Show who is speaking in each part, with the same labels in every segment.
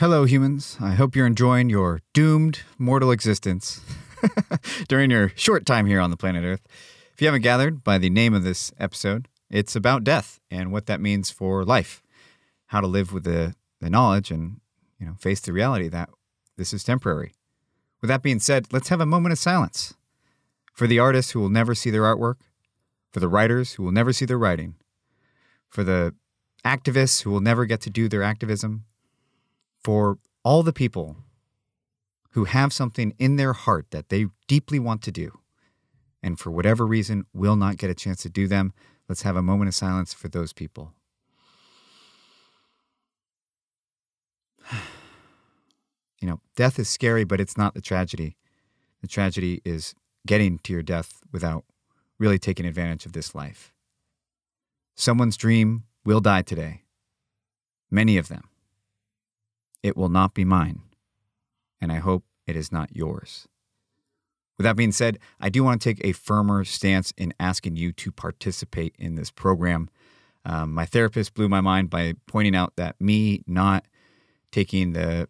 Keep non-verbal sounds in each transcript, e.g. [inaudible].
Speaker 1: Hello, humans. I hope you're enjoying your doomed mortal existence [laughs] during your short time here on the planet Earth. If you haven't gathered by the name of this episode, it's about death and what that means for life, how to live with the, the knowledge and you know face the reality that this is temporary. With that being said, let's have a moment of silence for the artists who will never see their artwork, for the writers who will never see their writing, for the activists who will never get to do their activism, for all the people who have something in their heart that they deeply want to do, and for whatever reason will not get a chance to do them, let's have a moment of silence for those people. [sighs] You know, death is scary, but it's not the tragedy. The tragedy is getting to your death without really taking advantage of this life. Someone's dream will die today. Many of them. It will not be mine, and I hope it is not yours. With that being said, I do want to take a firmer stance in asking you to participate in this program. Um, my therapist blew my mind by pointing out that me not taking the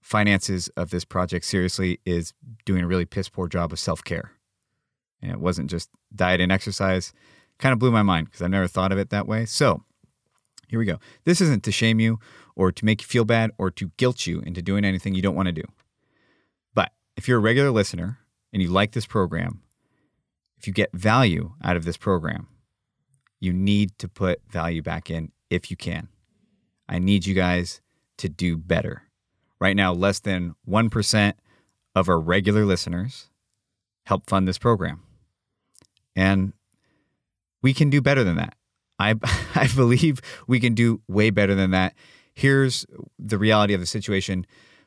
Speaker 1: finances of this project seriously is doing a really piss poor job of self care. And it wasn't just diet and exercise. Kind of blew my mind because I've never thought of it that way. So here we go. This isn't to shame you or to make you feel bad or to guilt you into doing anything you don't want to do. But if you're a regular listener and you like this program, if you get value out of this program, you need to put value back in if you can. I need you guys to do better. Right now, less than 1% of our regular listeners help fund this program. And we can do better than that. I, [laughs] I believe we can do way better than that. Here's the reality of the situation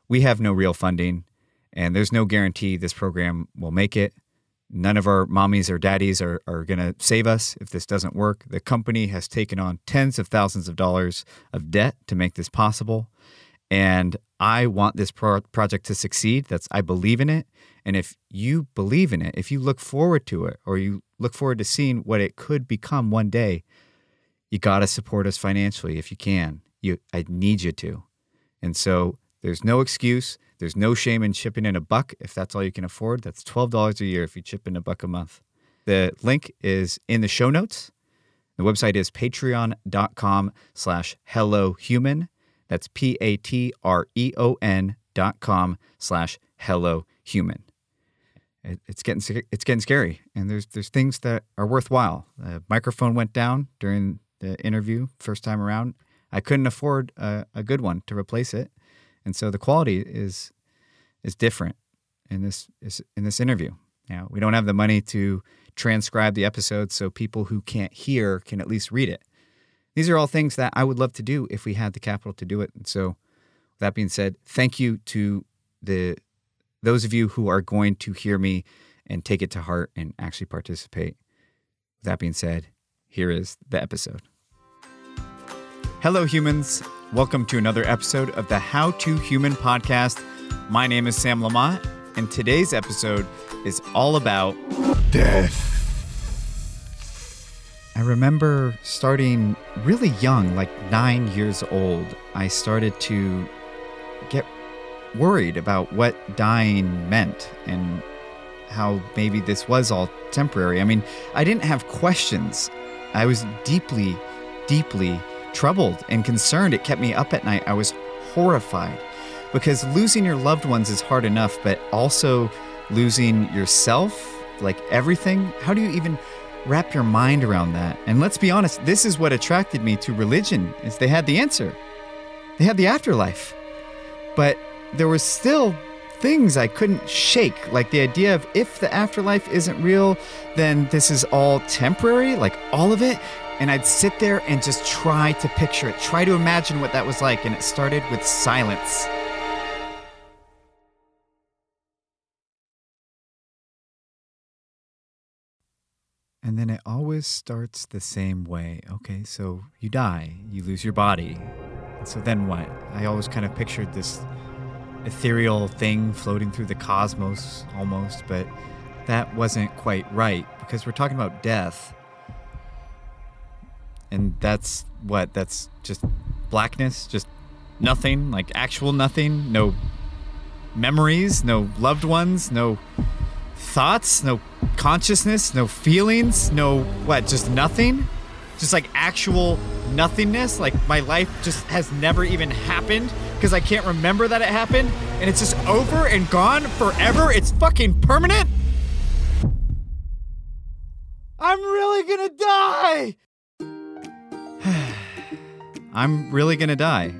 Speaker 1: we have no real funding, and there's no guarantee this program will make it. None of our mommies or daddies are, are going to save us if this doesn't work. The company has taken on tens of thousands of dollars of debt to make this possible. And I want this pro- project to succeed. That's I believe in it. And if you believe in it, if you look forward to it, or you look forward to seeing what it could become one day, you got to support us financially if you can. You, I need you to. And so there's no excuse. There's no shame in chipping in a buck if that's all you can afford. That's twelve dollars a year if you chip in a buck a month. The link is in the show notes. The website is patreon.com slash hello human. That's P A T R E O N dot com slash hello human. It, it's getting it's getting scary, and there's there's things that are worthwhile. The microphone went down during the interview first time around. I couldn't afford a, a good one to replace it, and so the quality is is different in this is in this interview. Now we don't have the money to transcribe the episode so people who can't hear can at least read it. These are all things that I would love to do if we had the capital to do it. And so, that being said, thank you to the those of you who are going to hear me and take it to heart and actually participate. With that being said, here is the episode. Hello, humans. Welcome to another episode of the How to Human podcast. My name is Sam Lamont, and today's episode is all about
Speaker 2: death.
Speaker 1: I remember starting really young, like nine years old. I started to get worried about what dying meant and how maybe this was all temporary. I mean, I didn't have questions. I was deeply, deeply troubled and concerned. It kept me up at night. I was horrified because losing your loved ones is hard enough, but also losing yourself, like everything. How do you even wrap your mind around that? And let's be honest, this is what attracted me to religion is they had the answer. They had the afterlife. But there were still things I couldn't shake, like the idea of if the afterlife isn't real, then this is all temporary, like all of it. And I'd sit there and just try to picture it, try to imagine what that was like. And it started with silence. And then it always starts the same way. Okay, so you die, you lose your body. So then what? I always kind of pictured this ethereal thing floating through the cosmos almost, but that wasn't quite right because we're talking about death. And that's what? That's just blackness, just nothing, like actual nothing, no memories, no loved ones, no thoughts, no consciousness, no feelings, no what, just nothing? Just like actual nothingness? Like my life just has never even happened because I can't remember that it happened and it's just over and gone forever? It's fucking permanent? I'm really gonna die! I'm really gonna die.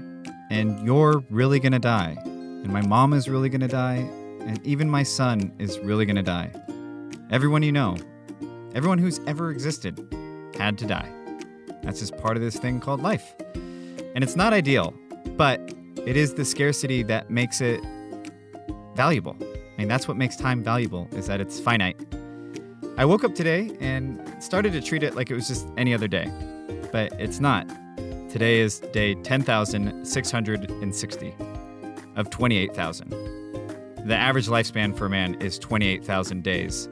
Speaker 1: And you're really gonna die. And my mom is really gonna die. And even my son is really gonna die. Everyone you know, everyone who's ever existed, had to die. That's just part of this thing called life. And it's not ideal, but it is the scarcity that makes it valuable. I mean, that's what makes time valuable, is that it's finite. I woke up today and started to treat it like it was just any other day, but it's not. Today is day 10,660 of 28,000. The average lifespan for a man is 28,000 days.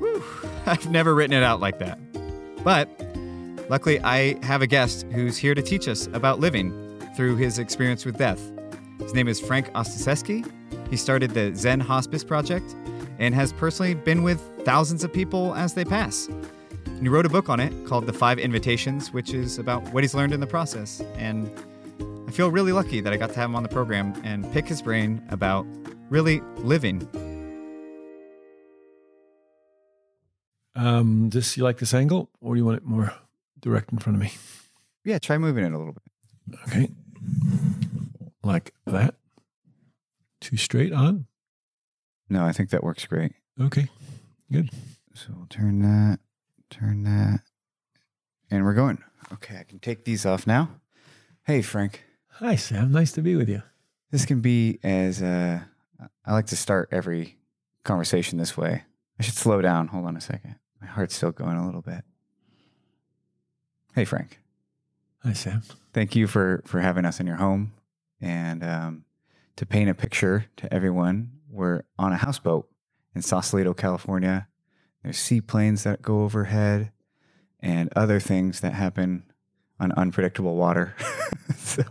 Speaker 1: Whew, [laughs] I've never written it out like that. But luckily, I have a guest who's here to teach us about living through his experience with death. His name is Frank Ostaseski. He started the Zen Hospice Project and has personally been with thousands of people as they pass. And he wrote a book on it called The Five Invitations, which is about what he's learned in the process. And I feel really lucky that I got to have him on the program and pick his brain about really living.
Speaker 2: Um, just you like this angle, or do you want it more direct in front of me?
Speaker 1: Yeah, try moving it a little bit.
Speaker 2: Okay, like that. Too straight on.
Speaker 1: No, I think that works great.
Speaker 2: Okay, good.
Speaker 1: So we'll turn that, turn that, and we're going. Okay, I can take these off now. Hey, Frank.
Speaker 2: Hi, Sam. Nice to be with you.
Speaker 1: This can be as uh, I like to start every conversation this way. I should slow down. Hold on a second. My heart's still going a little bit. Hey, Frank.
Speaker 2: Hi, Sam.
Speaker 1: Thank you for for having us in your home, and um, to paint a picture to everyone, we're on a houseboat in Sausalito, California. There's seaplanes that go overhead, and other things that happen on unpredictable water. [laughs] so,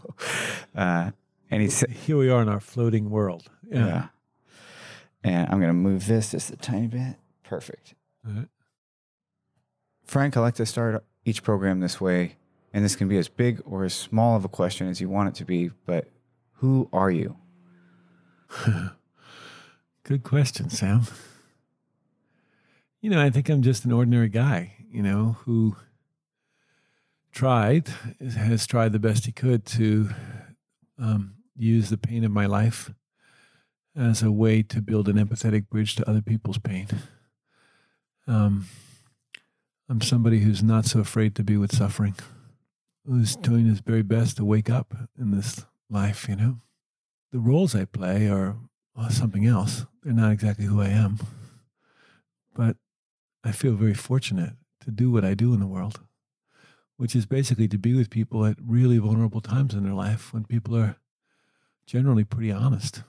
Speaker 1: uh, and he's
Speaker 2: Here we are in our floating world.
Speaker 1: yeah.
Speaker 2: Yeah.
Speaker 1: And I'm gonna move this just a tiny bit. Perfect.
Speaker 2: All right.
Speaker 1: Frank, I like to start each program this way, and this can be as big or as small of a question as you want it to be. But who are you? [laughs]
Speaker 2: Good question, Sam. You know, I think I'm just an ordinary guy, you know, who tried, has tried the best he could to um, use the pain of my life as a way to build an empathetic bridge to other people's pain. Um, I'm somebody who's not so afraid to be with suffering, who's doing his very best to wake up in this life, you know. The roles I play are well, something else. They're not exactly who I am. But I feel very fortunate to do what I do in the world, which is basically to be with people at really vulnerable times in their life when people are generally pretty honest.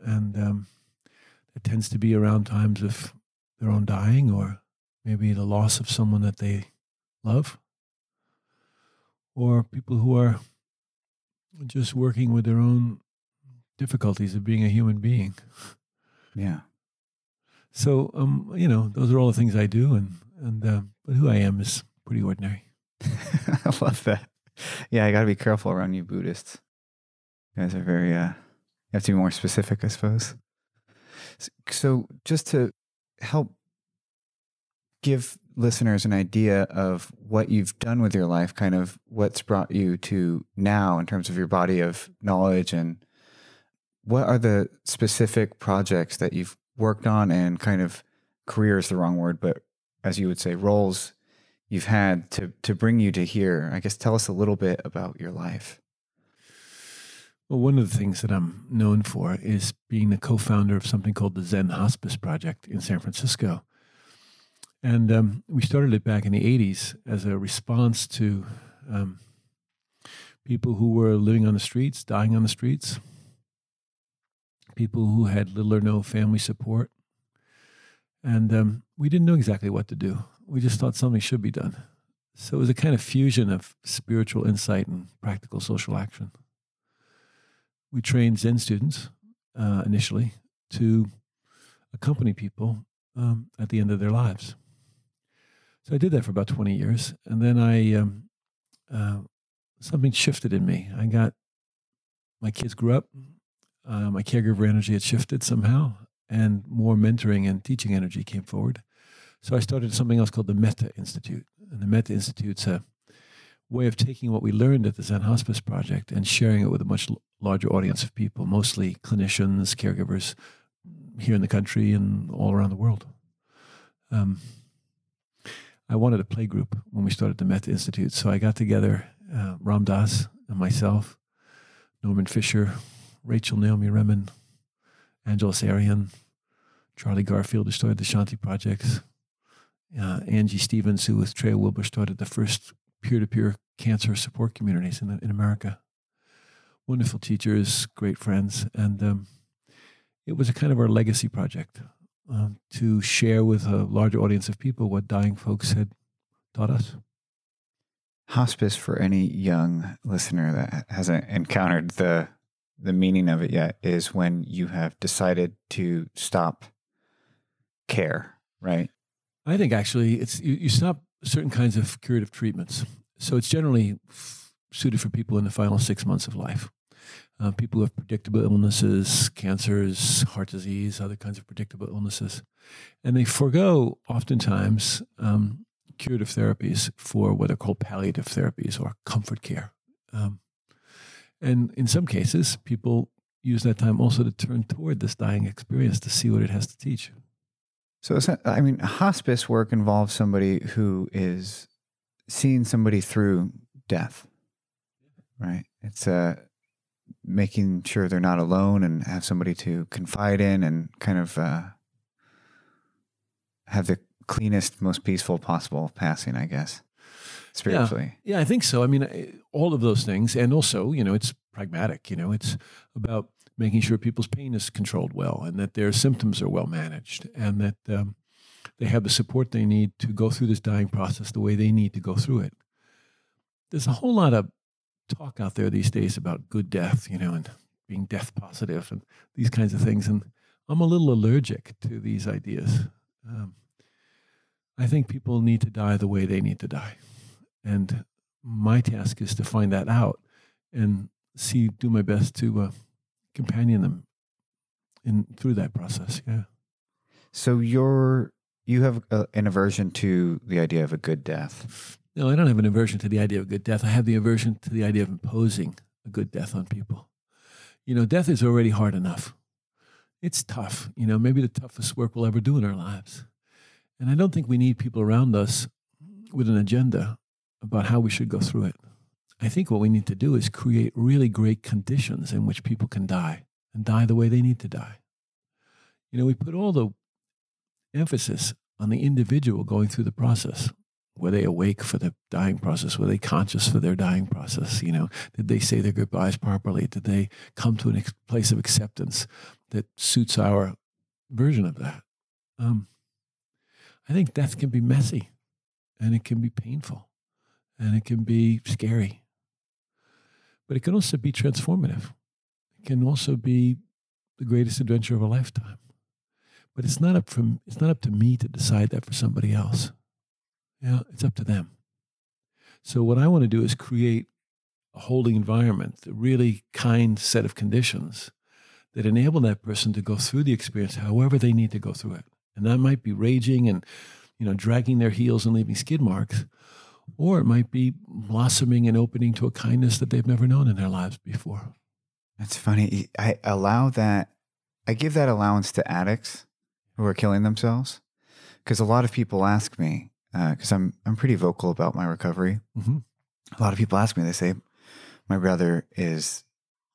Speaker 2: And um, it tends to be around times of their own dying or maybe the loss of someone that they love, or people who are just working with their own difficulties of being a human being.
Speaker 1: Yeah.
Speaker 2: So, um, you know, those are all the things I do, and and uh, but who I am is pretty ordinary. [laughs]
Speaker 1: I love that. Yeah, I got to be careful around you Buddhists. You guys are very, uh, you have to be more specific, I suppose. S- So, just to help give listeners an idea of what you've done with your life, kind of what's brought you to now in terms of your body of knowledge, and what are the specific projects that you've worked on and kind of career is the wrong word, but as you would say, roles you've had to to bring you to here. I guess tell us a little bit about your life.
Speaker 2: Well, one of the things that I'm known for is being the co-founder of something called the Zen Hospice Project in San Francisco, and um, we started it back in the '80s as a response to um, people who were living on the streets, dying on the streets, people who had little or no family support. And um, we didn't know exactly what to do. We just thought something should be done. So it was a kind of fusion of spiritual insight and practical social action. we trained Zen students uh, initially to accompany people um, at the end of their lives. So I did that for about 20 years. And then I, um, uh, something shifted in me. I got, my kids grew up, uh, my caregiver energy had shifted somehow, and more mentoring and teaching energy came forward. So I started something else called the Metta Institute. And the Metta Institute's a way of taking what we learned at the Zen Hospice Project and sharing it with a much larger audience of people, mostly clinicians, caregivers here in the country and all around the world. Um, I wanted a play group when we started the Metta Institute, so I got together uh, Ram Dass and myself, Norman Fischer, Rachel Naomi Remen, Angeles Arrien, Charlie Garfield, who started the Shanti Projects, uh, Angie Stevens, who with Treya Wilber started the first peer-to-peer cancer support communities in, in America. Wonderful teachers, great friends, and um, it was a kind of our legacy project um, to share with a larger audience of people what dying folks had taught us.
Speaker 1: Hospice, for any young listener that hasn't encountered the the meaning of it yet, is when you have decided to stop care, right?
Speaker 2: I think actually it's you, you stop certain kinds of curative treatments. So it's generally f- suited for people in the final six months of life. Uh, people who have predictable illnesses, cancers, heart disease, other kinds of predictable illnesses. And they forego oftentimes um, curative therapies for what are called palliative therapies or comfort care. Um, and in some cases, people use that time also to turn toward this dying experience to see what it has to teach.
Speaker 1: So, I mean, hospice work involves somebody who is seeing somebody through death, right? It's uh, making sure they're not alone and have somebody to confide in and kind of uh, have the cleanest, most peaceful possible passing, I guess, spiritually.
Speaker 2: Yeah, yeah, I think so. I mean, all of those things. And also, you know, it's pragmatic, you know, it's about making sure people's pain is controlled well and that their symptoms are well managed and that um, they have the support they need to go through this dying process the way they need to go through it. There's a whole lot of talk out there these days about good death, you know, and being death positive and these kinds of things. And I'm a little allergic to these ideas. Um, I think people need to die the way they need to die. And my task is to find that out and see, do my best to uh, companion them in through that process. Yeah.
Speaker 1: So you're you have a, an aversion to the idea of a good death.
Speaker 2: No, I don't have an aversion to the idea of a good death. I have the aversion to the idea of imposing a good death on people. You know, death is already hard enough. It's tough. You know, maybe the toughest work we'll ever do in our lives. And I don't think we need people around us with an agenda about how we should go through it. I think what we need to do is create really great conditions in which people can die and die the way they need to die. You know, we put all the emphasis on the individual going through the process. Were they awake for the dying process? Were they conscious for their dying process? You know, did they say their goodbyes properly? Did they come to a ex- place of acceptance that suits our version of that? Um, I think death can be messy and it can be painful and it can be scary but it can also be transformative. It can also be the greatest adventure of a lifetime. But it's not up from it's not up to me to decide that for somebody else. Yeah, it's up to them. So what I want to do is create a holding environment, a really kind set of conditions that enable that person to go through the experience however they need to go through it. And that might be raging and you know dragging their heels and leaving skid marks, or it might be blossoming and opening to a kindness that they've never known in their lives before.
Speaker 1: That's funny. I allow that, I give that allowance to addicts who are killing themselves. Because a lot of people ask me, because uh, I'm, I'm pretty vocal about my recovery. Mm-hmm. A lot of people ask me, they say, my brother is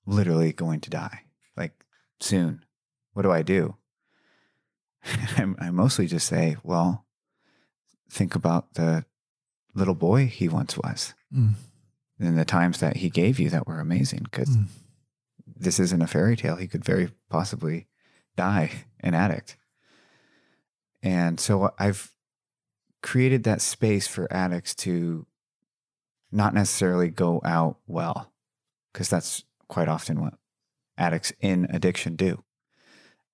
Speaker 1: literally going to die, like soon. What do I do? [laughs] I mostly just say, well, think about the little boy he once was. Mm. And the times that he gave you that were amazing because mm. this isn't a fairy tale. He could very possibly die an addict. And so I've created that space for addicts to not necessarily go out well, because that's quite often what addicts in addiction do.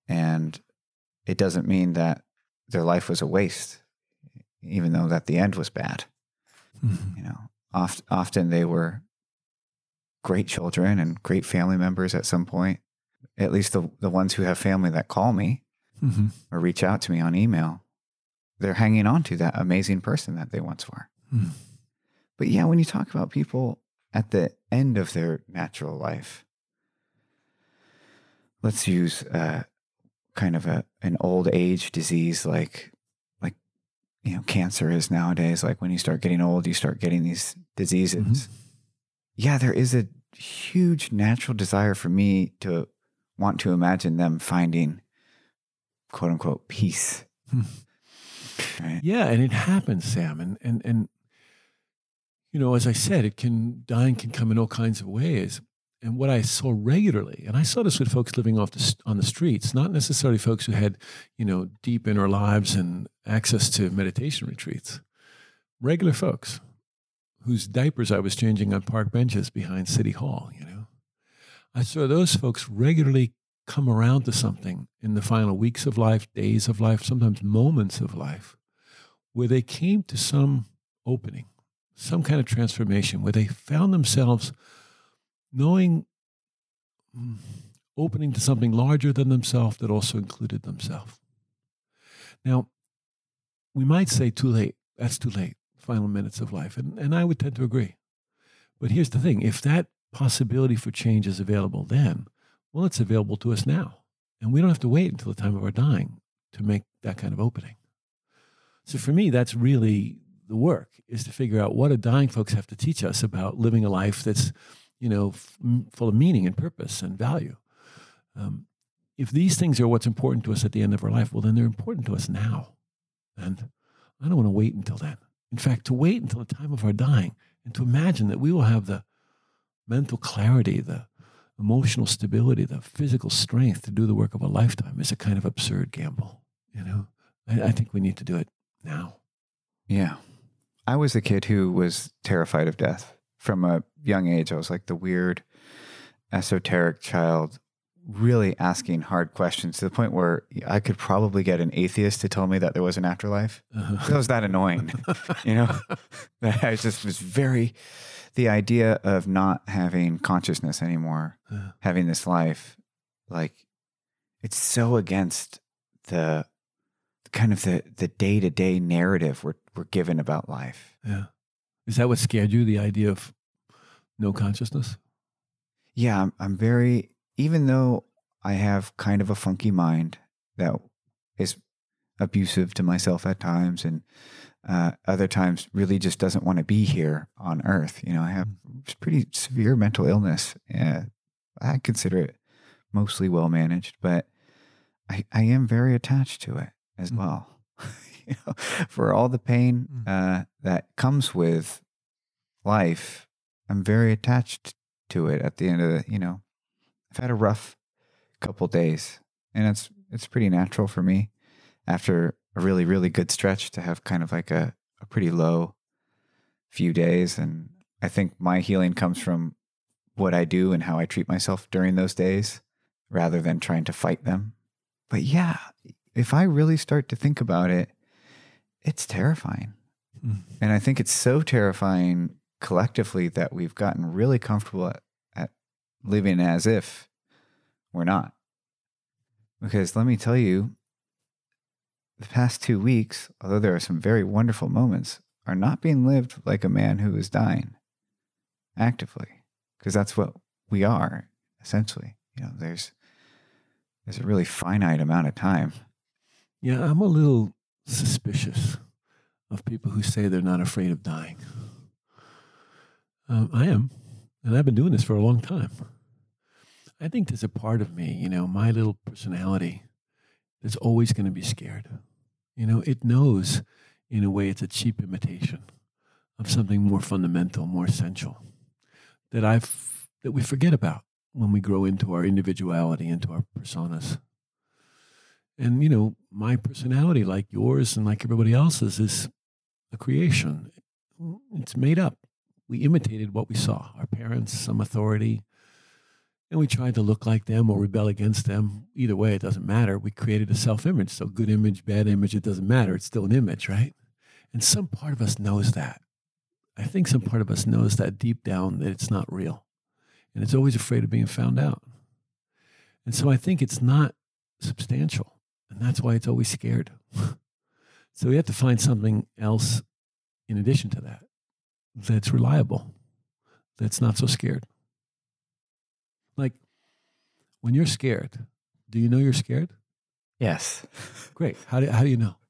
Speaker 1: And it doesn't mean that their life was a waste, even though that the end was bad.
Speaker 2: Mhm.
Speaker 1: You know, oft, often they were great children and great family members at some point. At least the, the ones who have family that call me
Speaker 2: Mhm.
Speaker 1: or reach out to me on email, they're hanging on to that amazing person that they once were.
Speaker 2: Mm.
Speaker 1: But yeah, when you talk about people at the end of their natural life, let's use uh, kind of a an old age disease like you know cancer is nowadays. Like when you start getting old, you start getting these diseases.
Speaker 2: Mhm.
Speaker 1: Yeah, there is a huge natural desire for me to want to imagine them finding quote unquote peace.
Speaker 2: Hmm.
Speaker 1: Right?
Speaker 2: Yeah, and it happens, Sam. And and and you know, as I said, it can dying can come in all kinds of ways. And what I saw regularly, and I saw this with folks living off the on the streets, not necessarily folks who had, you know, deep inner lives and access to meditation retreats. Regular folks whose diapers I was changing on park benches behind City Hall, you know. I saw those folks regularly come around to something in the final weeks of life, days of life, sometimes moments of life, where they came to some opening, some kind of transformation, where they found themselves knowing, mm, opening to something larger than themselves that also included themselves. Now, we might say too late. That's too late. Final minutes of life. And, and I would tend to agree. But here's the thing if that possibility for change is available then, well, it's available to us now. And we don't have to wait until the time of our dying to make that kind of opening. So for me, that's really the work is to figure out what do dying folks have to teach us about living a life that's, you know, f- full of meaning and purpose and value. Um, if these things are what's important to us at the end of our life, well, then they're important to us now. And I don't want to wait until then. In fact, to wait until the time of our dying and to imagine that we will have the mental clarity, the emotional stability, the physical strength to do the work of a lifetime is a kind of absurd gamble. You know, I, I think we need to do it now.
Speaker 1: Yeah. I was a kid who was terrified of death from a young age. I was like the weird, esoteric child, really asking hard questions to the point where I could probably get an atheist to tell me that there was an afterlife. Uh-huh. It was that annoying, you know? [laughs] I just was very, the idea of not having consciousness anymore,
Speaker 2: Yeah.
Speaker 1: having this life, like, it's so against the kind of the the day to day narrative we're we're given about life.
Speaker 2: Yeah. Is that what scared you? The idea of no consciousness?
Speaker 1: Yeah, I'm, I'm very even though I have kind of a funky mind that is abusive to myself at times and uh, other times really just doesn't want to be here on earth. You know, I have pretty severe mental illness. Uh, I consider it mostly well managed, but I, I am very attached to it as
Speaker 2: Mm.
Speaker 1: well. [laughs] [laughs] you know, for all the pain
Speaker 2: Mm.
Speaker 1: uh, that comes with life, I'm very attached to it. At the end of the, you know, I've had a rough couple days, and it's it's pretty natural for me after a really really good stretch to have kind of like a, a pretty low few days, and I think my healing comes from what I do and how I treat myself during those days, rather than trying to fight them. But yeah, if I really start to think about it, it's terrifying.
Speaker 2: Mm.
Speaker 1: And I think it's so terrifying collectively that we've gotten really comfortable at, at living as if we're not. Because let me tell you, the past two weeks, although there are some very wonderful moments, are not being lived like a man who is dying actively. Because that's what we are, essentially. You know, there's there's a really finite amount of time.
Speaker 2: Yeah, I'm a little suspicious of people who say they're not afraid of dying. Um, I am, and I've been doing this for a long time. I think there's a part of me, you know, my little personality that's always going to be scared. You know, it knows in a way it's a cheap imitation of something more fundamental, more essential that I've that we forget about when we grow into our individuality, into our personas. And you know, my personality, like yours and like everybody else's, is a creation. Mm, it's made up. We imitated what we saw. Our parents, some authority, and we tried to look like them or rebel against them. Either way, it doesn't matter. We created a self image. So, good image, bad image, it doesn't matter. It's still an image, right? And some part of us knows that. I think some part of us knows that deep down that it's not real. And it's always afraid of being found out. And so I think it's not substantial. And that's why it's always scared. [laughs] so we have to find something else in addition to that that's reliable, that's not so scared. Like when you're scared, do you know you're scared?
Speaker 1: Yes.
Speaker 2: Great. How do, how do you know? [laughs]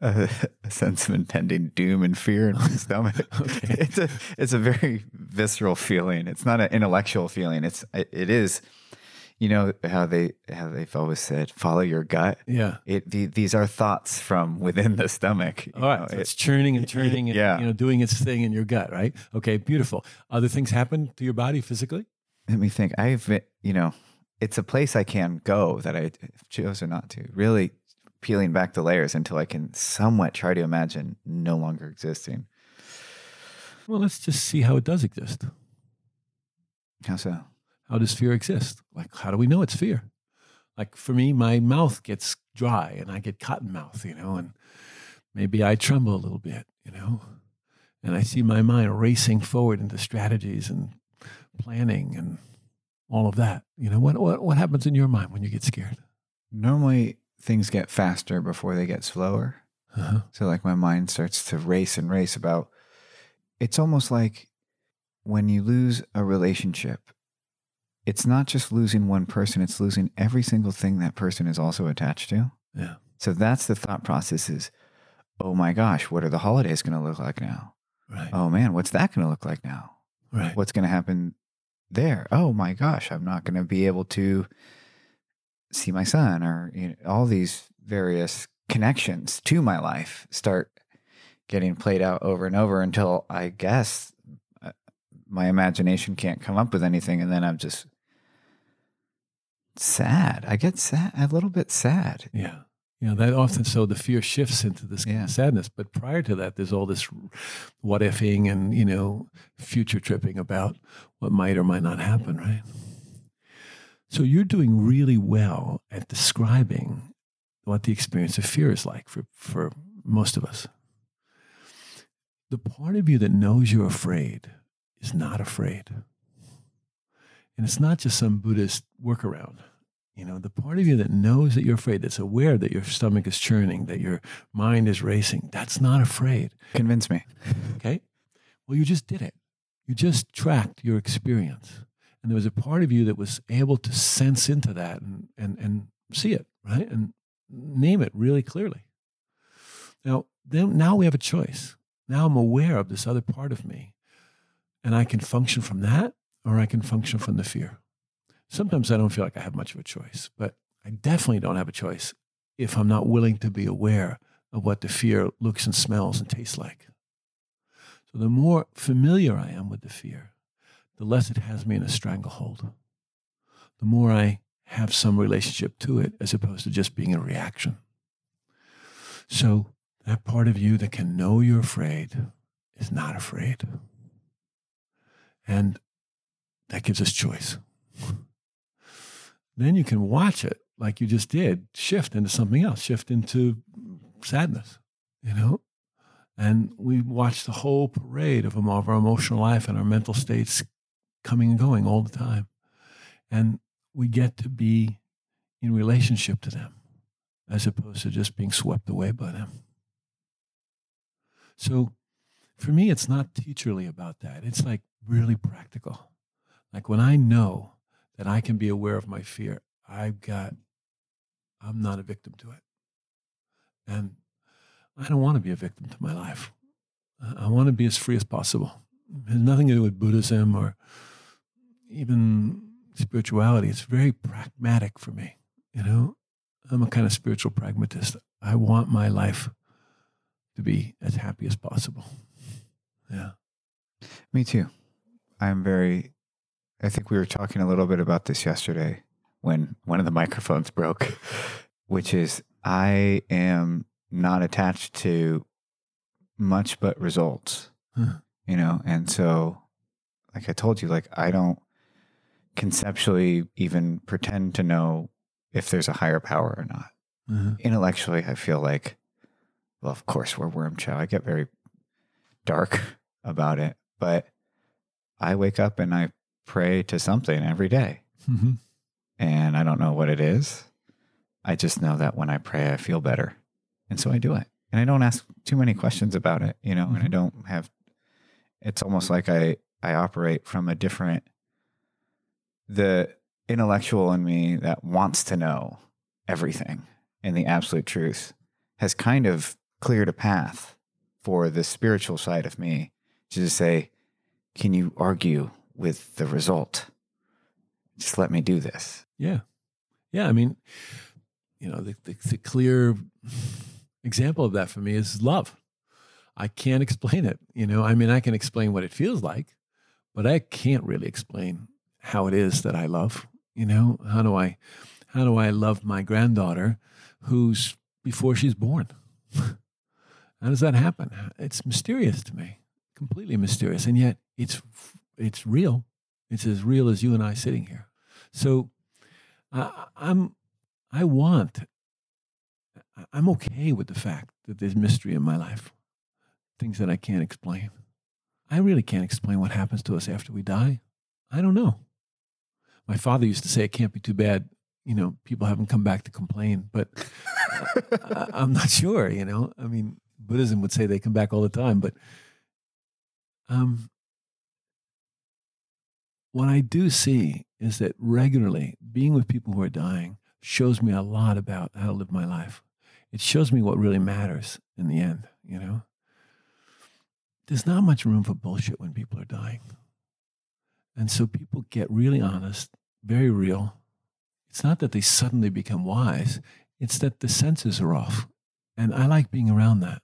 Speaker 1: A, a sense of impending doom and fear in my stomach. [laughs]
Speaker 2: Okay.
Speaker 1: It's a it's a very visceral feeling. It's not an intellectual feeling. It's it, it is, you know how they how they've always said follow your gut.
Speaker 2: Yeah.
Speaker 1: It the, these are thoughts from within the stomach.
Speaker 2: All right.
Speaker 1: know,
Speaker 2: so
Speaker 1: it-
Speaker 2: it's churning and turning and
Speaker 1: Yeah.
Speaker 2: you know doing its thing in your gut, right? Okay, beautiful. Other things happen to your body physically?
Speaker 1: let me think. I've you know, it's a place I can go that I chose or not to. Really peeling back the layers until I can somewhat try to imagine no longer existing.
Speaker 2: Well, let's just see how it does exist.
Speaker 1: How so?
Speaker 2: How does fear exist? Like, how do we know it's fear? Like for me, my mouth gets dry and I get cotton mouth, you know, and maybe I tremble a little bit, you know, and I see my mind racing forward into strategies and planning and all of that. You know, what, what, what happens in your mind when you get scared?
Speaker 1: Normally things get faster before they get slower.
Speaker 2: Uh-huh.
Speaker 1: So like my mind starts to race and race about it's almost like when you lose a relationship, it's not just losing one person, it's losing every single thing that person is also attached to.
Speaker 2: Yeah.
Speaker 1: So that's the thought process is, oh my gosh, what are the holidays going to look like now?
Speaker 2: Right.
Speaker 1: Oh man, what's that going to look like now?
Speaker 2: right.
Speaker 1: What's going to happen there? Oh my gosh, I'm not going to be able to see my son or you know, all these various connections to my life start getting played out over and over until I guess uh, my imagination can't come up with anything and then I'm just sad. I get sad, a little bit sad.
Speaker 2: Yeah. You know, that often so the fear shifts into this
Speaker 1: Yeah.
Speaker 2: sadness. But prior to that, there's all this what ifing and, you know, future tripping about what might or might not happen, right? So you're doing really well at describing what the experience of fear is like for, for most of us. The part of you that knows you're afraid is not afraid. And it's not just some Buddhist workaround. You know, the part of you that knows that you're afraid, that's aware that your stomach is churning, that your mind is racing, that's not afraid.
Speaker 1: Convince me.
Speaker 2: Okay. Well, you just did it. You just tracked your experience. And there was a part of you that was able to sense into that and, and, and see it, right? And name it really clearly. Now, then, now we have a choice. Now I'm aware of this other part of me. And I can function from that or I can function from the fear. Sometimes I don't feel like I have much of a choice, but I definitely don't have a choice if I'm not willing to be aware of what the fear looks and smells and tastes like. So the more familiar I am with the fear, the less it has me in a stranglehold. The more I have some relationship to it as opposed to just being a reaction. So that part of you that can know you're afraid is not afraid. And that gives us choice. Then you can watch it like you just did, shift into something else, shift into sadness, you know? And we watch the whole parade of, our emotional life and our mental states coming and going all the time. And we get to be in relationship to them as opposed to just being swept away by them. So for me, it's not teacherly about that. It's like really practical. Like when I know that I can be aware of my fear, I've got, I'm not a victim to it. And I don't want to be a victim to my life. I- want to be as free as possible. It has nothing to do with Buddhism or even spirituality. It's very pragmatic for me. You know, I'm a kind of spiritual pragmatist. I want my life to be as happy as possible. Yeah.
Speaker 1: Me too. I'm very, I think we were talking a little bit about this yesterday when one of the microphones broke, [laughs] which is I am not attached to much but results,
Speaker 2: Huh.
Speaker 1: you know? And so, like I told you, like I don't conceptually even pretend to know if there's a higher power or not.
Speaker 2: Uh-huh.
Speaker 1: Intellectually, I feel like, well, of course, we're worm chow. I get very dark [laughs] about it, but I wake up and I pray to something every day.
Speaker 2: Mhm.
Speaker 1: And I don't know what it is. I just know that when I pray, I feel better. And so I do it. And I don't ask too many questions about it, you know, and I
Speaker 2: Mhm.
Speaker 1: don't have, it's almost like I, I operate from a different, the intellectual in me that wants to know everything and the absolute truth has kind of cleared a path for the spiritual side of me to just say, can you argue with the result? Just let me do this.
Speaker 2: Yeah. Yeah. I mean, you know, the, the, the clear example of that for me is love. I can't explain it. You know, I mean, I can explain what it feels like, but I can't really explain how it is that I love. You know, how do I, how do I love my granddaughter who's before she's born? [laughs] how does that happen? It's mysterious to me, completely mysterious. And yet it's, it's real. It's as real as you and I sitting here. So I, I'm, I want, I'm okay with the fact that there's mystery in my life, things that I can't explain. I really can't explain what happens to us after we die. I don't know. My father used to say it can't be too bad. You know, people haven't come back to complain, but I, I'm not sure. You know, I mean, Buddhism would say they come back all the time, but um, what I do see is that regularly being with people who are dying shows me a lot about how to live my life. It shows me what really matters in the end, you know? There's not much room for bullshit when people are dying. And so people get really honest, very real. It's not that they suddenly become wise, it's that the senses are off. And I like being around that.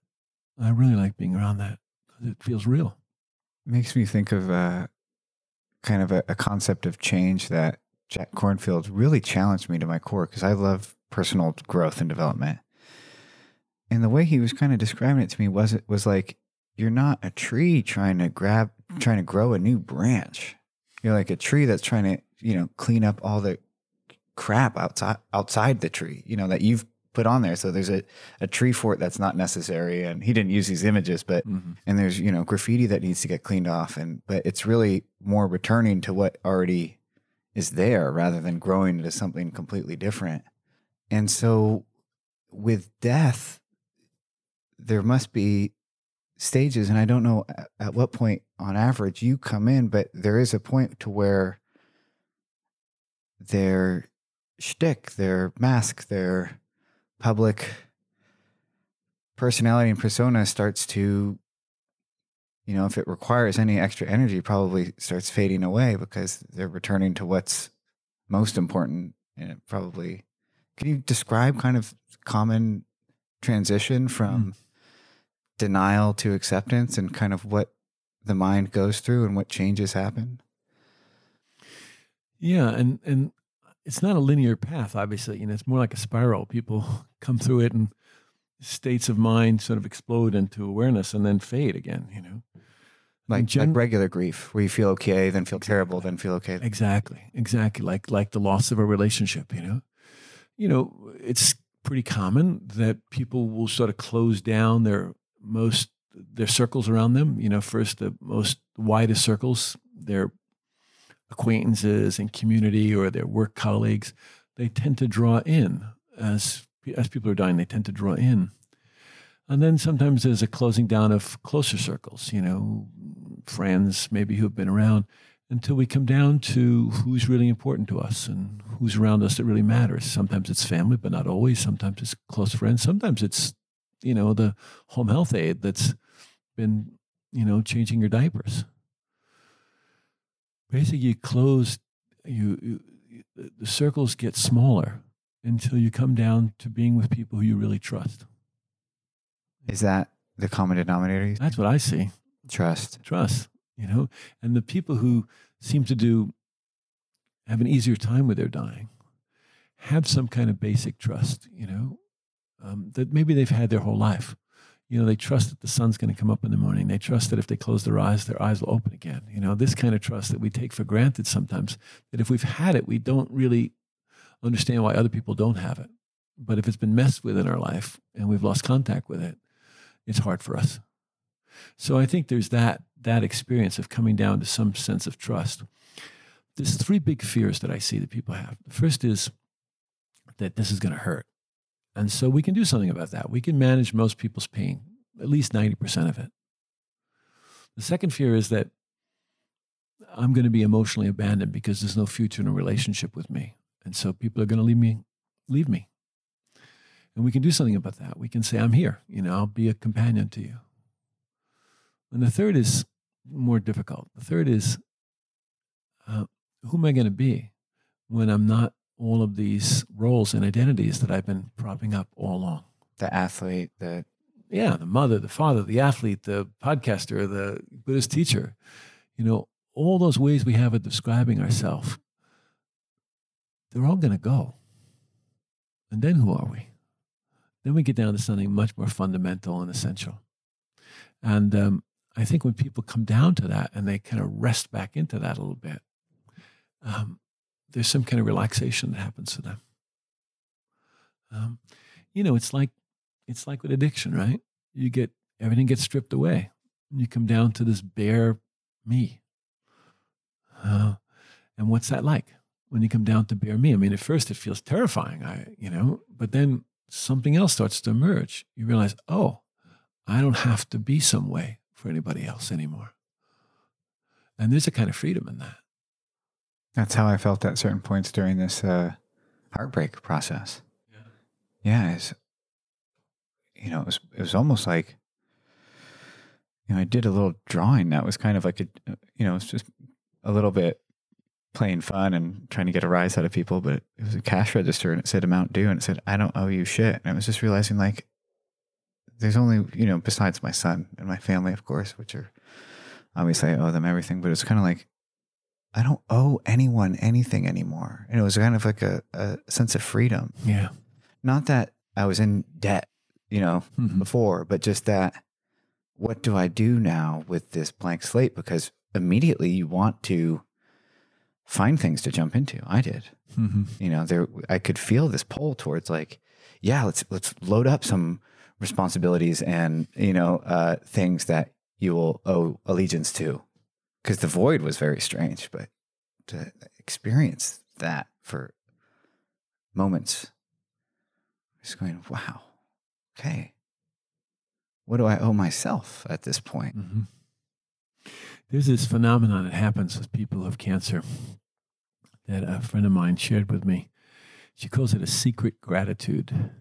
Speaker 2: I really like being around that because it feels real.
Speaker 1: makes me think of uh, kind of a, a concept of change that Jack Kornfield really challenged me to my core because I love personal growth and development. And the way he was kind of describing it to me was it was like you're not a tree trying to grab trying to grow a new branch. You're like a tree that's trying to, you know, clean up all the crap outside outside the tree, you know, that you've put on there. So there's a, a tree fort that's not necessary. And he didn't use these images, but
Speaker 2: Mhm.
Speaker 1: and there's you know graffiti that needs to get cleaned off and but it's really more returning to what already is there rather than growing into something completely different and so with death there must be stages and i don't know at, at what point on average you come in but there is a point to where their shtick, their mask, their public personality and persona starts to, you know, if it requires any extra energy, probably starts fading away because they're returning to what's most important. And it probably, can you describe kind of common transition from hmm. denial to acceptance and kind of what the mind goes through and what changes happen?
Speaker 2: Yeah, and and it's not a linear path. Obviously, you know, it's more like a spiral. People come through it, and states of mind sort of explode into awareness and then fade again. You know,
Speaker 1: Like,
Speaker 2: gen-
Speaker 1: like regular grief, where you feel okay, then feel terrible, then feel okay.
Speaker 2: exactly, exactly. Like like the loss of a relationship. You know, you know, it's pretty common that people will sort of close down their most their circles around them. You know, first the most widest circles, their acquaintances and community or their work colleagues, they tend to draw in as as people are dying. They tend to draw in, and then sometimes there's a closing down of closer circles. You know, friends maybe who have been around until we come down to who's really important to us and who's around us that really matters. Sometimes it's family, but not always. Sometimes it's close friends. Sometimes it's you know the home health aide that's been you know changing your diapers basically you close you, you the circles get smaller until you come down to being with people who you really trust
Speaker 1: Is that the common denominator?
Speaker 2: that's what i see
Speaker 1: Trust.
Speaker 2: trust you know and the people who seem to do have an easier time with their dying have some kind of basic trust you know um, that maybe they've had their whole life You know, they trust that the sun's going to come up in the morning. They trust that if they close their eyes, their eyes will open again. You know, this kind of trust that we take for granted sometimes, that if we've had it, we don't really understand why other people don't have it. But if it's been messed with in our life and we've lost contact with it, it's hard for us. So I think there's that that experience of coming down to some sense of trust. There's three big fears that I see that people have. The first is that this is going to hurt. And so we can do something about that. We can manage most people's pain, at least 90% of it. The second fear is that I'm going to be emotionally abandoned because there's no future in a relationship with me. And so people are going to leave me leave me. And we can do something about that. We can say, I'm here, you know, I'll be a companion to you. And the third is more difficult. The third is, uh, who am I going to be when I'm not all of these roles and identities that I've been propping up all along?
Speaker 1: The athlete, the
Speaker 2: yeah, the mother, the father, the athlete, the podcaster, the Buddhist teacher. You know, all those ways we have of describing ourselves, they're all going to go. And then who are we? Then we get down to something much more fundamental and essential. And um, I think when people come down to that and they kind of rest back into that a little bit, um, there's some kind of relaxation that happens to them. Um, you know, it's like it's like with addiction, right? You get everything gets stripped away. You come down to this bare me. Uh, and what's that like when you come down to bare me? I mean, at first it feels terrifying, I you know, but then something else starts to emerge. You realize, oh, I don't have to be some way for anybody else anymore. And there's a kind of freedom in that.
Speaker 1: That's how I felt at certain points during this uh, heartbreak process. Yeah, yeah it's, you know, it was it was almost like, you know, I did a little drawing that was kind of like a, you know, it's just a little bit playing fun and trying to get a rise out of people, but it was a cash register and it said amount due and it said, I don't owe you shit. And I was just realizing like, there's only, you know, besides my son and my family, of course, which are obviously I owe them everything, but it's kind of like, I don't owe anyone anything anymore. And it was kind of like a, a sense of freedom.
Speaker 2: Yeah.
Speaker 1: Not that I was in debt, you know, mm-hmm. before, but just that what do I do now with this blank slate? Because immediately you want to find things to jump into. I did. Mm-hmm. You know, there I could feel this pull towards like, yeah, let's let's load up some responsibilities and you know uh, things that you will owe allegiance to. Because the void was very strange, but to experience that for moments, just going, wow, okay, what do I owe myself at this point? Mm-hmm.
Speaker 2: There's this phenomenon that happens with people who have cancer that a friend of mine shared with me. She calls it a secret gratitude.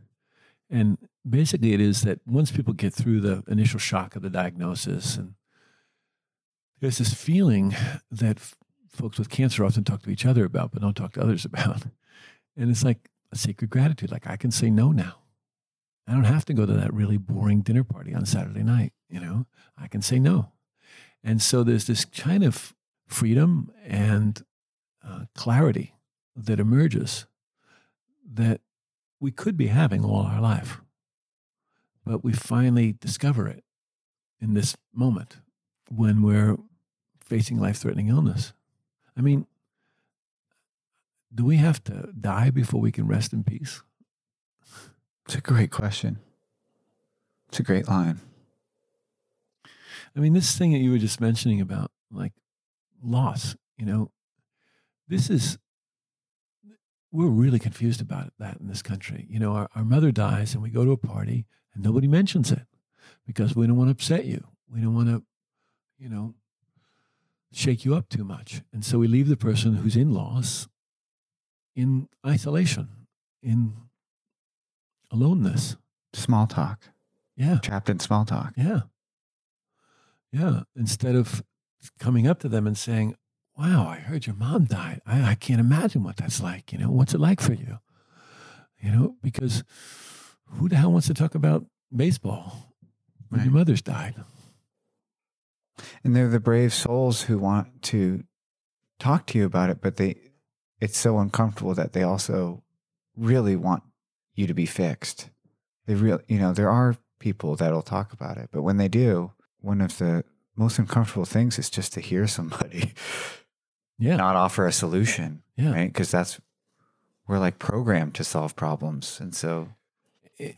Speaker 2: And basically, it is that once people get through the initial shock of the diagnosis, and there's this feeling that f- folks with cancer often talk to each other about, but don't talk to others [laughs] about. And it's like a secret gratitude. Like, I can say no now. I don't have to go to that really boring dinner party on Saturday night. You know, I can say no. And so there's this kind of freedom and uh, clarity that emerges that we could be having all our life. But we finally discover it in this moment when we're facing life threatening illness. I mean, do we have to die before we can rest in peace?
Speaker 1: It's a great question. It's a great line.
Speaker 2: I mean, this thing that you were just mentioning about like loss, you know, this is we're really confused about that in this country. You know, our, our mother dies and we go to a party and nobody mentions it because we don't want to upset you. We don't want to, you know, shake you up too much. And so we leave the person who's in loss in isolation, in aloneness.
Speaker 1: Small talk.
Speaker 2: Yeah.
Speaker 1: Trapped in small talk.
Speaker 2: Yeah. Yeah. Instead of coming up to them and saying, wow, I heard your mom died. I, I can't imagine what that's like. You know, what's it like for you? You know, because who the hell wants to talk about baseball when right. your mother's died?
Speaker 1: And they're the brave souls who want to talk to you about it, but they it's so uncomfortable that they also really want you to be fixed. They real you know, there are people that'll talk about it. But when they do, one of the most uncomfortable things is just to hear somebody [laughs]
Speaker 2: Yeah.
Speaker 1: not offer a solution,
Speaker 2: Yeah.
Speaker 1: right? Because that's we're like programmed to solve problems, and so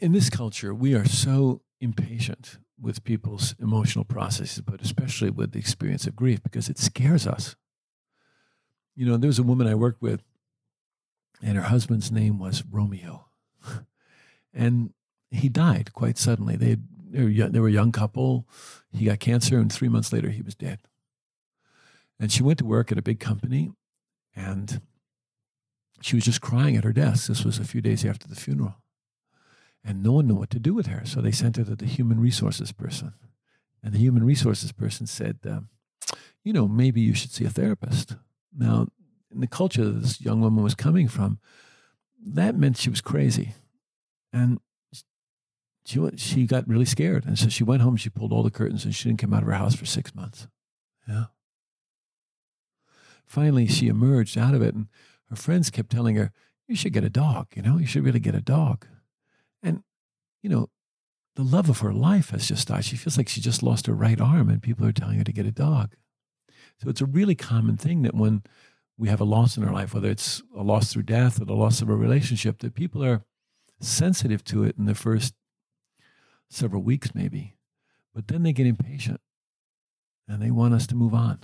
Speaker 2: In this culture, we are so impatient with people's emotional processes, but especially with the experience of grief because it scares us. You know, there was a woman I worked with, and her husband's name was Romeo. [laughs] and he died quite suddenly. They, they, were, a young couple. He got cancer, and three months later, he was dead. And she went to work at a big company, and she was just crying at her desk. This was a few days after the funeral. And no one knew what to do with her. So they sent her to the human resources person. And the human resources person said, um, You know, maybe you should see a therapist. Now, in the culture this young woman was coming from, that meant she was crazy. And she, wa- she got really scared. And so she went home, she pulled all the curtains, and she didn't come out of her house for six months. Yeah. Finally, she emerged out of it, and her friends kept telling her, You should get a dog, you know, you should really get a dog. And, you know, the love of her life has just died. She feels like she just lost her right arm, and people are telling her to get a dog. So it's a really common thing that when we have a loss in our life, whether it's a loss through death or the loss of a relationship, that people are sensitive to it in the first several weeks, maybe. But then they get impatient and they want us to move on.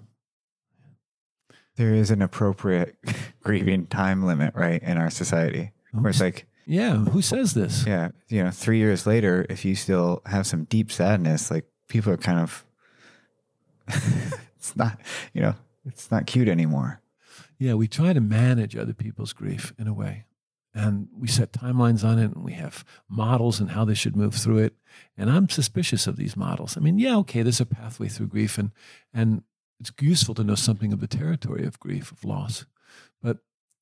Speaker 1: there is an appropriate [laughs] grieving time limit, right, in our society, oh, where it's like,
Speaker 2: Yeah, who says this?
Speaker 1: yeah, you know, three years later, if you still have some deep sadness, like people are kind of, [laughs] it's not, you know, it's not cute anymore.
Speaker 2: Yeah, we try to manage other people's grief in a way. And we set timelines on it and we have models and how they should move through it. And I'm suspicious of these models. I mean, yeah, okay, there's a pathway through grief and and it's useful to know something of the territory of grief, of loss. But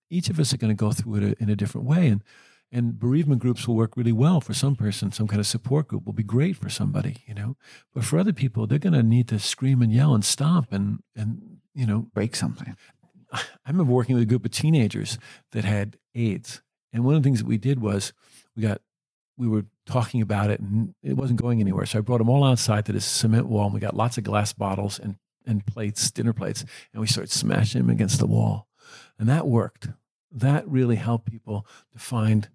Speaker 2: each of us are going to go through it in a different way. And and bereavement groups will work really well for some person. Some kind of support group will be great for somebody, you know. But for other people, they're going to need to scream and yell and stomp and and you know
Speaker 1: Break something. [sighs]
Speaker 2: I remember working with a group of teenagers that had AIDS. And one of the things that we did was we got, we were talking about it and it wasn't going anywhere. So I brought them all outside to this cement wall and we got lots of glass bottles and, and plates, dinner plates, and we started smashing them against the wall. And that worked. That really helped people to find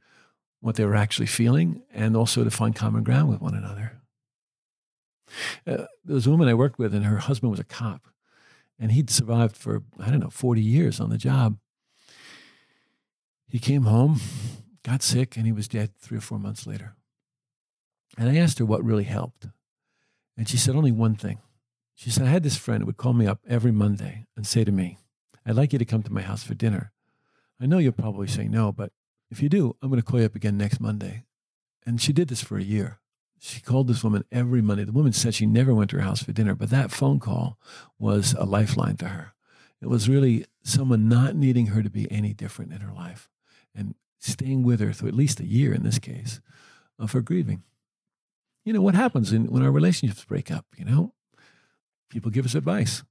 Speaker 2: what they were actually feeling and also to find common ground with one another. Uh, there was a woman I worked with and her husband was a cop and he'd survived for I don't know 40 years on the job. He came home, got sick, and he was dead three or four months later. And I asked her what really helped, and she said only one thing. She said I had this friend who would call me up every Monday and say to me, "I'd like you to come to my house for dinner. I know you'll probably say no, but if you do, I'm going to call you up again next Monday." And she did this for a year. She called this woman every Monday. The woman said she never went to her house for dinner, but that phone call was a lifeline to her. It was really someone not needing her to be any different in her life and staying with her through at least a year in this case of her grieving. You know, what happens in, when our relationships break up? You know, people give us advice.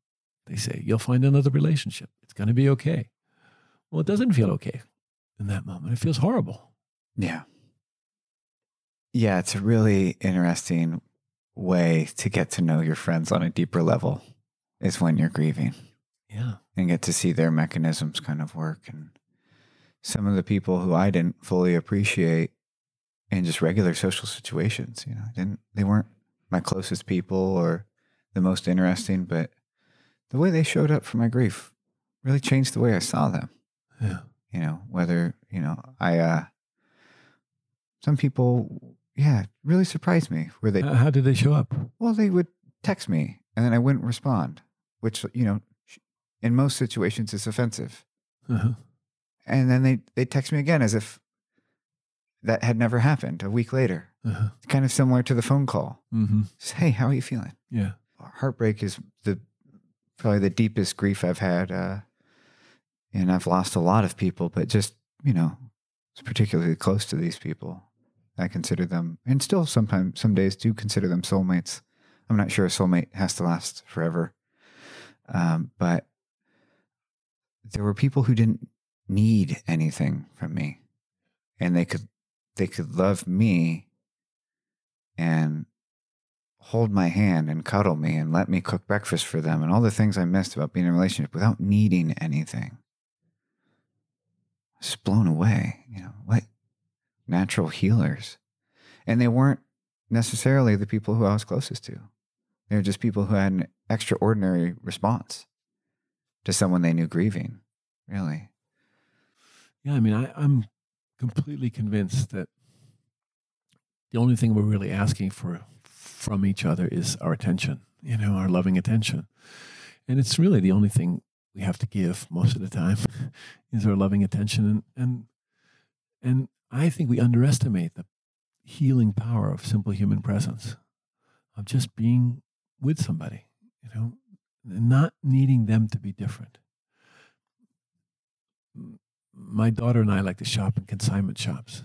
Speaker 2: They say, you'll find another relationship. It's going to be okay. Well, it doesn't feel okay in that moment. It feels horrible.
Speaker 1: Yeah. Yeah, it's a really interesting way to get to know your friends on a deeper level is when you're grieving
Speaker 2: Yeah.
Speaker 1: and get to see their mechanisms kind of work. And some of the people who I didn't fully appreciate in just regular social situations, you know, I didn't they weren't my closest people or the most interesting, but the way they showed up for my grief really changed the way I saw them
Speaker 2: Yeah.
Speaker 1: you know whether you know i uh some people yeah really surprised me where they
Speaker 2: How, how did they show up?
Speaker 1: well they would text me and then i wouldn't respond which you know in most situations is offensive
Speaker 2: Uh-huh.
Speaker 1: And then they they text me again as if that had never happened a week later
Speaker 2: Uh-huh.
Speaker 1: it's kind of similar to the phone call
Speaker 2: Mm-hmm.
Speaker 1: Just, hey how are you feeling
Speaker 2: Yeah.
Speaker 1: heartbreak is the probably the deepest grief I've had, uh, and I've lost a lot of people, but just you know, it's particularly close to these people. I consider them, and still sometimes some days do consider them soulmates. I'm not sure a soulmate has to last forever, um, but there were people who didn't need anything from me, and they could they could love me and hold my hand and cuddle me and let me cook breakfast for them and all the things I missed about being in a relationship without needing anything. Just blown away, you know, what natural healers. And they weren't necessarily the people who I was closest to. They were just people who had an extraordinary response to someone they knew grieving, really.
Speaker 2: Yeah, I mean, I, I'm completely convinced that the only thing we're really asking for from each other is our attention, you know, our loving attention. And it's really the only thing we have to give most of the time [laughs] is our loving attention. And, and, and I think we underestimate the healing power of simple human presence, of just being with somebody, you know, and not needing them to be different. My daughter and I like to shop in consignment shops.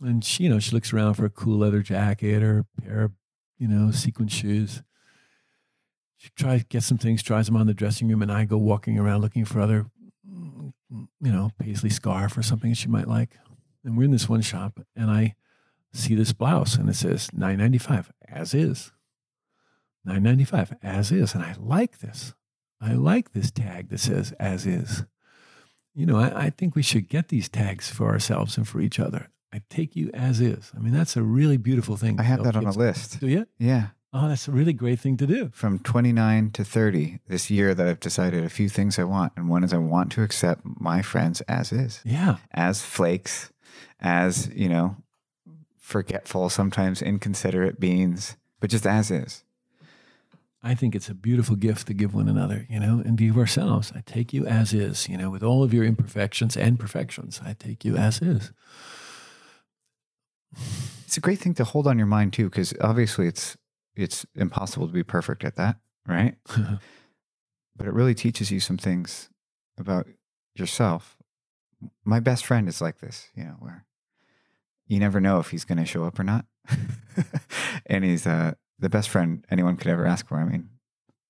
Speaker 2: And she, you know, she looks around for a cool leather jacket or a pair of you know, sequin shoes. She tries get some things, tries them on the dressing room, and I go walking around looking for other, you know, paisley scarf or something she might like. And we're in this one shop, and I see this blouse, and it says nine ninety five as is. Nine ninety five as is, and I like this. I like this tag that says as is. You know, I, I think we should get these tags for ourselves and for each other. I take you as is. I mean, that's a really beautiful thing.
Speaker 1: I have that on a list.
Speaker 2: Do you?
Speaker 1: Yeah.
Speaker 2: Oh, that's a really great thing to do.
Speaker 1: From 29 to 30 this year that I've decided a few things I want. And one is I want to accept my friends as is.
Speaker 2: Yeah.
Speaker 1: As flakes, as, you know, forgetful, sometimes inconsiderate beings, but just as is.
Speaker 2: I think it's a beautiful gift to give one another, you know, and give ourselves. I take you as is, you know, with all of your imperfections and perfections. I take you as is.
Speaker 1: It's a great thing to hold on your mind too, because obviously it's it's impossible to be perfect at that, right? [laughs] but it really teaches you some things about yourself. My best friend is like this, you know, where you never know if he's going to show up or not. [laughs] and he's uh, the best friend anyone could ever ask for. I mean,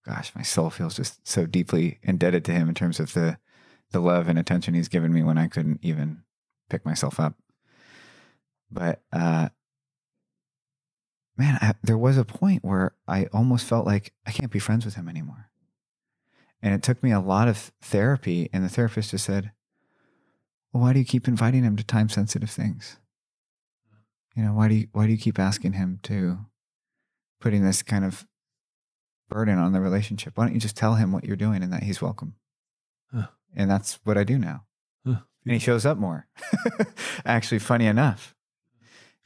Speaker 1: gosh, my soul feels just so deeply indebted to him in terms of the the love and attention he's given me when I couldn't even pick myself up. But uh, man, I, there was a point where I almost felt like I can't be friends with him anymore. And it took me a lot of therapy. And the therapist just said, Well, why do you keep inviting him to time sensitive things? You know, why do you why do you keep asking him to putting this kind of burden on the relationship? Why don't you just tell him what you're doing and that he's welcome? Huh. And that's what I do now. Huh. And he shows up more. [laughs] Actually, funny enough,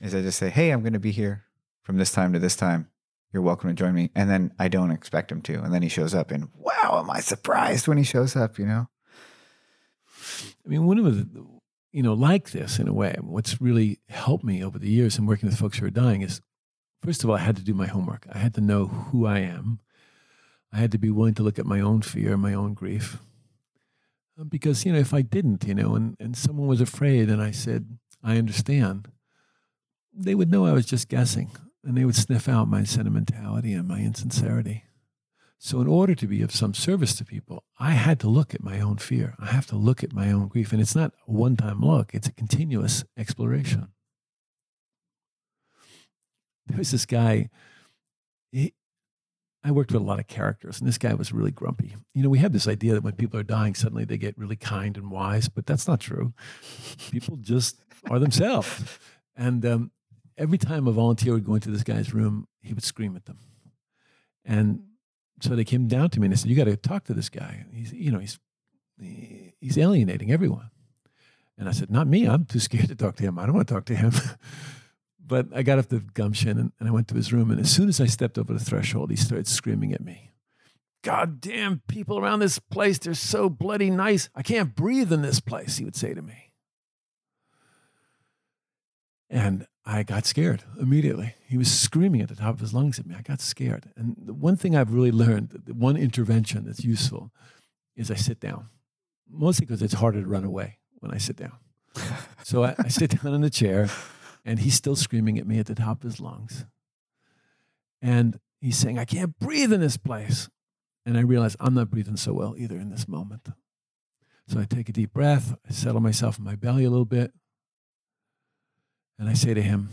Speaker 1: is I just say, hey, I'm going to be here from this time to this time. You're welcome to join me. And then I don't expect him to. And then he shows up, and wow, am I surprised when he shows up, you know?
Speaker 2: I mean, one of the, you know, like this in a way, what's really helped me over the years in working with folks who are dying is first of all, I had to do my homework. I had to know who I am. I had to be willing to look at my own fear, my own grief. Uh, because, you know, if I didn't, you know, and, and someone was afraid and I said, I understand, they would know I was just guessing and they would sniff out my sentimentality and my insincerity. So, in order to be of some service to people, I had to look at my own fear. I have to look at my own grief. And it's not a one time look, it's a continuous exploration. There was this guy, he, I worked with a lot of characters, and this guy was really grumpy. You know, we have this idea that when people are dying, suddenly they get really kind and wise, but that's not true. People just are themselves. And um, every time a volunteer would go into this guy's room, he would scream at them. And so they came down to me and they said, "You got to talk to this guy. He's, you know, he's he's alienating everyone." And I said, "Not me. I'm too scared to talk to him. I don't want to talk to him." [laughs] but I got off the gumption and, and I went to his room. And as soon as I stepped over the threshold, he started screaming at me. God damn people around this place, they're so bloody nice. I can't breathe in this place, he would say to me. And I got scared immediately. He was screaming at the top of his lungs at me. I got scared. And the one thing I've really learned, the one intervention that's useful, is I sit down. Mostly because it's harder to run away when I sit down. [laughs] so I, I sit down in the chair, and he's still screaming at me at the top of his lungs. And he's saying, I can't breathe in this place. And I realize I'm not breathing so well either in this moment. So I take a deep breath, I settle myself in my belly a little bit, and I say to him,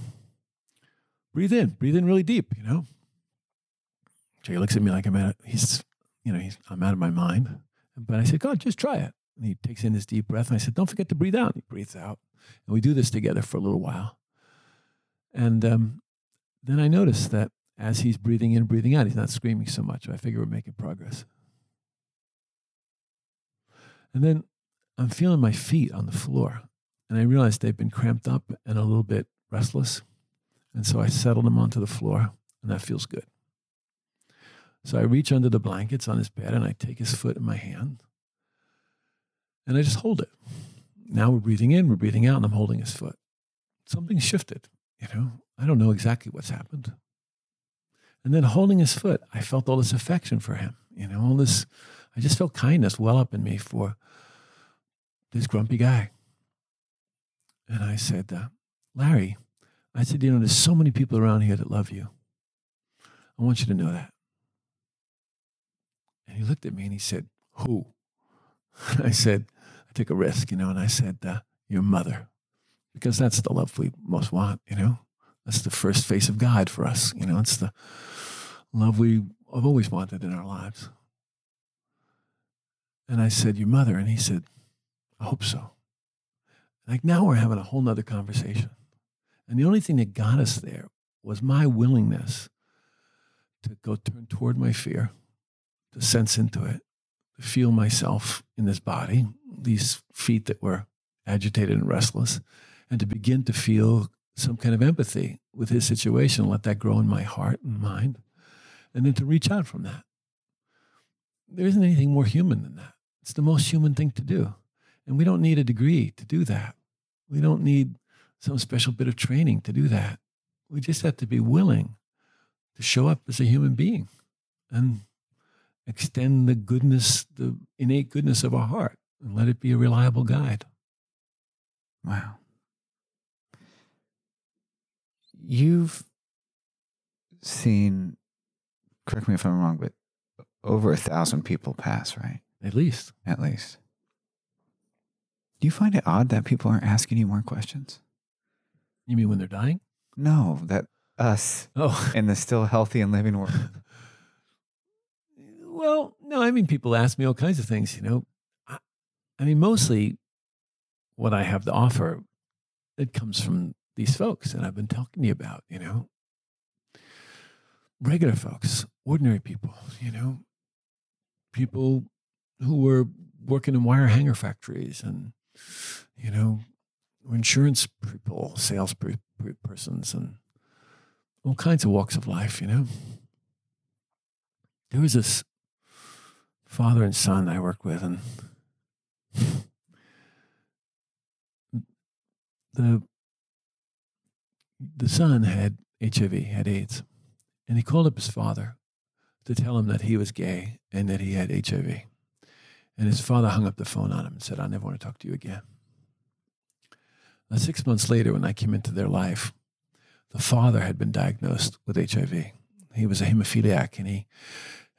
Speaker 2: breathe in, breathe in really deep, you know. Jay looks at me like I'm out, he's, you know, he's, I'm out of my mind. But I said, God, just try it. And he takes in his deep breath. And I said, don't forget to breathe out. And he breathes out. And we do this together for a little while. And um, then I noticed that as he's breathing in, breathing out, he's not screaming so much. I figure we're making progress. And then I'm feeling my feet on the floor. And I realized they've been cramped up and a little bit restless. And so I settled them onto the floor, and that feels good. So I reach under the blankets on his bed and I take his foot in my hand and I just hold it. Now we're breathing in, we're breathing out, and I'm holding his foot. Something shifted, you know. I don't know exactly what's happened. And then holding his foot, I felt all this affection for him, you know, all this, I just felt kindness well up in me for this grumpy guy. And I said, uh, Larry, I said, you know, there's so many people around here that love you. I want you to know that. And he looked at me and he said, Who? [laughs] I said, I took a risk, you know, and I said, uh, Your mother. Because that's the love we most want, you know? That's the first face of God for us, you know? It's the love we have always wanted in our lives. And I said, Your mother. And he said, I hope so. Like now we're having a whole nother conversation. And the only thing that got us there was my willingness to go turn toward my fear to sense into it, to feel myself in this body, these feet that were agitated and restless, and to begin to feel some kind of empathy with his situation, let that grow in my heart and mind, and then to reach out from that. There isn't anything more human than that. It's the most human thing to do. And we don't need a degree to do that. We don't need some special bit of training to do that. We just have to be willing to show up as a human being and extend the goodness, the innate goodness of our heart, and let it be a reliable guide.
Speaker 1: Wow. You've seen, correct me if I'm wrong, but over a thousand people pass, right?
Speaker 2: At least.
Speaker 1: At least. Do you find it odd that people aren't asking you more questions?
Speaker 2: You mean when they're dying?
Speaker 1: No, that us
Speaker 2: oh.
Speaker 1: in the still healthy and living world. [laughs]
Speaker 2: Well, no, I mean, people ask me all kinds of things, you know. I, I mean, mostly what I have to offer, it comes from these folks that I've been talking to you about, you know. Regular folks, ordinary people, you know, people who were working in wire hanger factories and, you know, insurance people, sales persons, and all kinds of walks of life, you know. There was this father and son I worked with, and [laughs] the the son had HIV, had AIDS, and he called up his father to tell him that he was gay and that he had HIV. And his father hung up the phone on him and said, "I never want to talk to you again." Now, six months later, when I came into their life, the father had been diagnosed with HIV. He was a hemophiliac, and he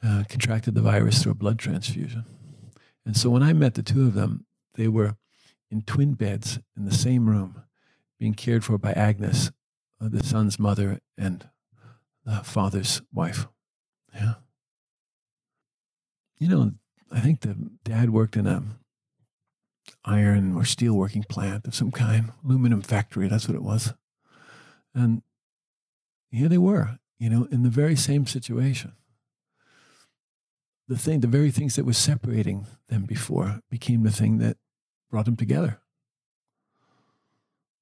Speaker 2: uh, contracted the virus through a blood transfusion. And so when I met the two of them, they were in twin beds in the same room, being cared for by Agnes, uh, the son's mother, and the father's wife. Yeah. You know, I think the dad worked in a iron or steel working plant of some kind, aluminum factory, that's what it was. And here they were, you know, in the very same situation the thing, the very things that were separating them before became the thing that brought them together.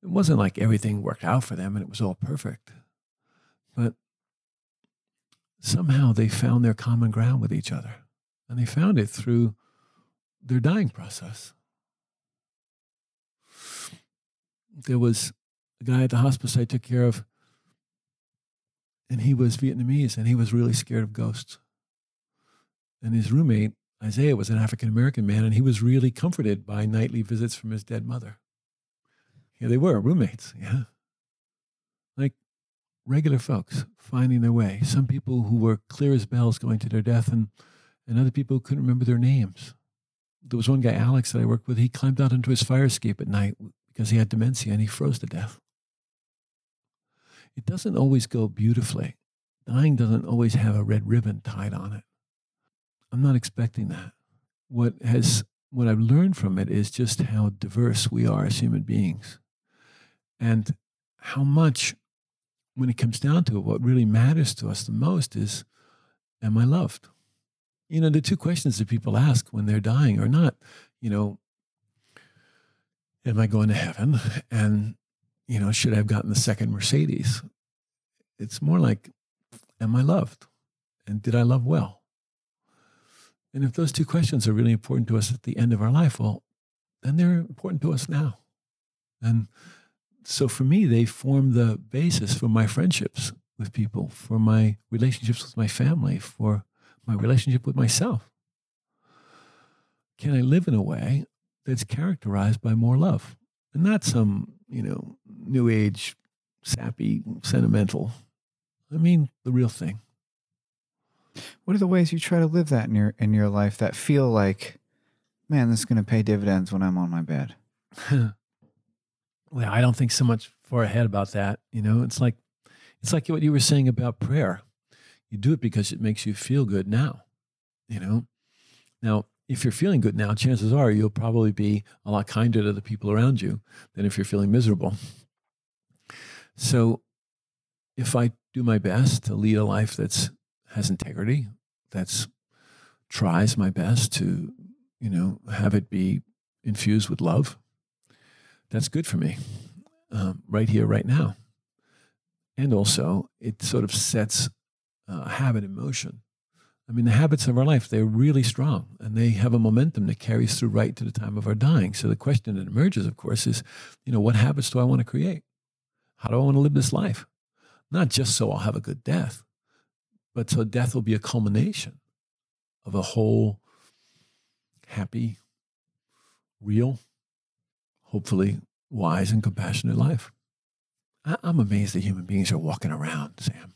Speaker 2: It wasn't like everything worked out for them and it was all perfect, but somehow they found their common ground with each other. And they found it through their dying process. There was a guy at the hospice I took care of, and he was Vietnamese and he was really scared of ghosts. And his roommate, Isaiah, was an African American man, and he was really comforted by nightly visits from his dead mother. Here they were, roommates, yeah. Like regular folks finding their way. Some people who were clear as bells going to their death, and, and other people who couldn't remember their names. There was one guy, Alex, that I worked with. He climbed out into his fire escape at night because he had dementia and he froze to death. it doesn't always go beautifully. Dying doesn't always have a red ribbon tied on it. I'm not expecting that. What has what I've learned from it is just how diverse we are as human beings. And how much when it comes down to it, what really matters to us the most is am I loved? You know, the two questions that people ask when they're dying are not, you know, am I going to heaven? And, you know, should I have gotten the second Mercedes? It's more like, am I loved? And did I love well? And if those two questions are really important to us at the end of our life, well, then they're important to us now. And so for me, they form the basis for my friendships with people, for my relationships with my family, for my relationship with myself. Can I live in a way that's characterized by more love and not some, you know, new age, sappy, sentimental. I mean, the real thing.
Speaker 1: What are the ways you try to live that in your in your life that feel like, man, this is going to pay dividends when I'm on my bed? [laughs]
Speaker 2: well, I don't think so much far ahead about that. You know, it's like it's like what you were saying about prayer. You do it because it makes you feel good now. You know, now if you're feeling good now, chances are you'll probably be a lot kinder to the people around you than if you're feeling miserable. So if I do my best to lead a life that's has integrity, that's tries my best to, you know, have it be infused with love, that's good for me, um, right here, right now. And also, it sort of sets a habit in motion I mean, the habits of our life, they're really strong and they have a momentum that carries through right to the time of our dying. So the question that emerges, of course, is, you know, what habits do I want to create? How do I want to live this life? Not just so I'll have a good death, but so death will be a culmination of a whole happy, real, hopefully wise and compassionate life. I'm amazed that human beings are walking around, Sam.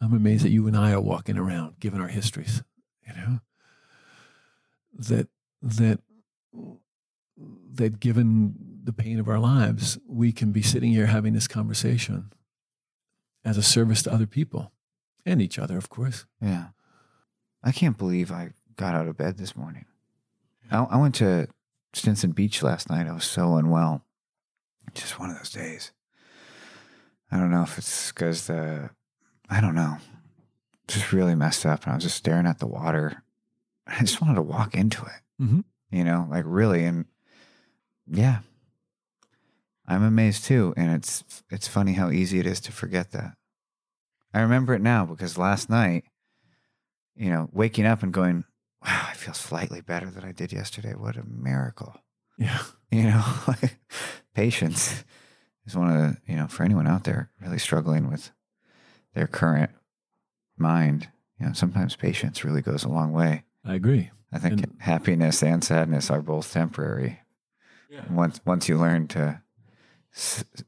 Speaker 2: I'm amazed that you and I are walking around, given our histories, you know, that, that, that given the pain of our lives, we can be sitting here having this conversation as a service to other people and each other, of course.
Speaker 1: Yeah. I can't believe I got out of bed this morning. I, I went to Stinson Beach last night. I was so unwell. Just one of those days. I don't know if it's because the I don't know, just really messed up. And I was just staring at the water. [laughs] I just wanted to walk into it,
Speaker 2: mm-hmm.
Speaker 1: you know, like really. And yeah, I'm amazed too. And it's, it's funny how easy it is to forget that. I remember it now because last night, you know, waking up and going, wow, I feel slightly better than I did yesterday. What a miracle.
Speaker 2: Yeah.
Speaker 1: You know, like [laughs] patience is one of the, you know, for anyone out there really struggling with their current mind. You know, sometimes patience really goes a long way.
Speaker 2: I agree.
Speaker 1: I think and, happiness and sadness are both temporary.
Speaker 2: Yeah.
Speaker 1: Once once you learn to,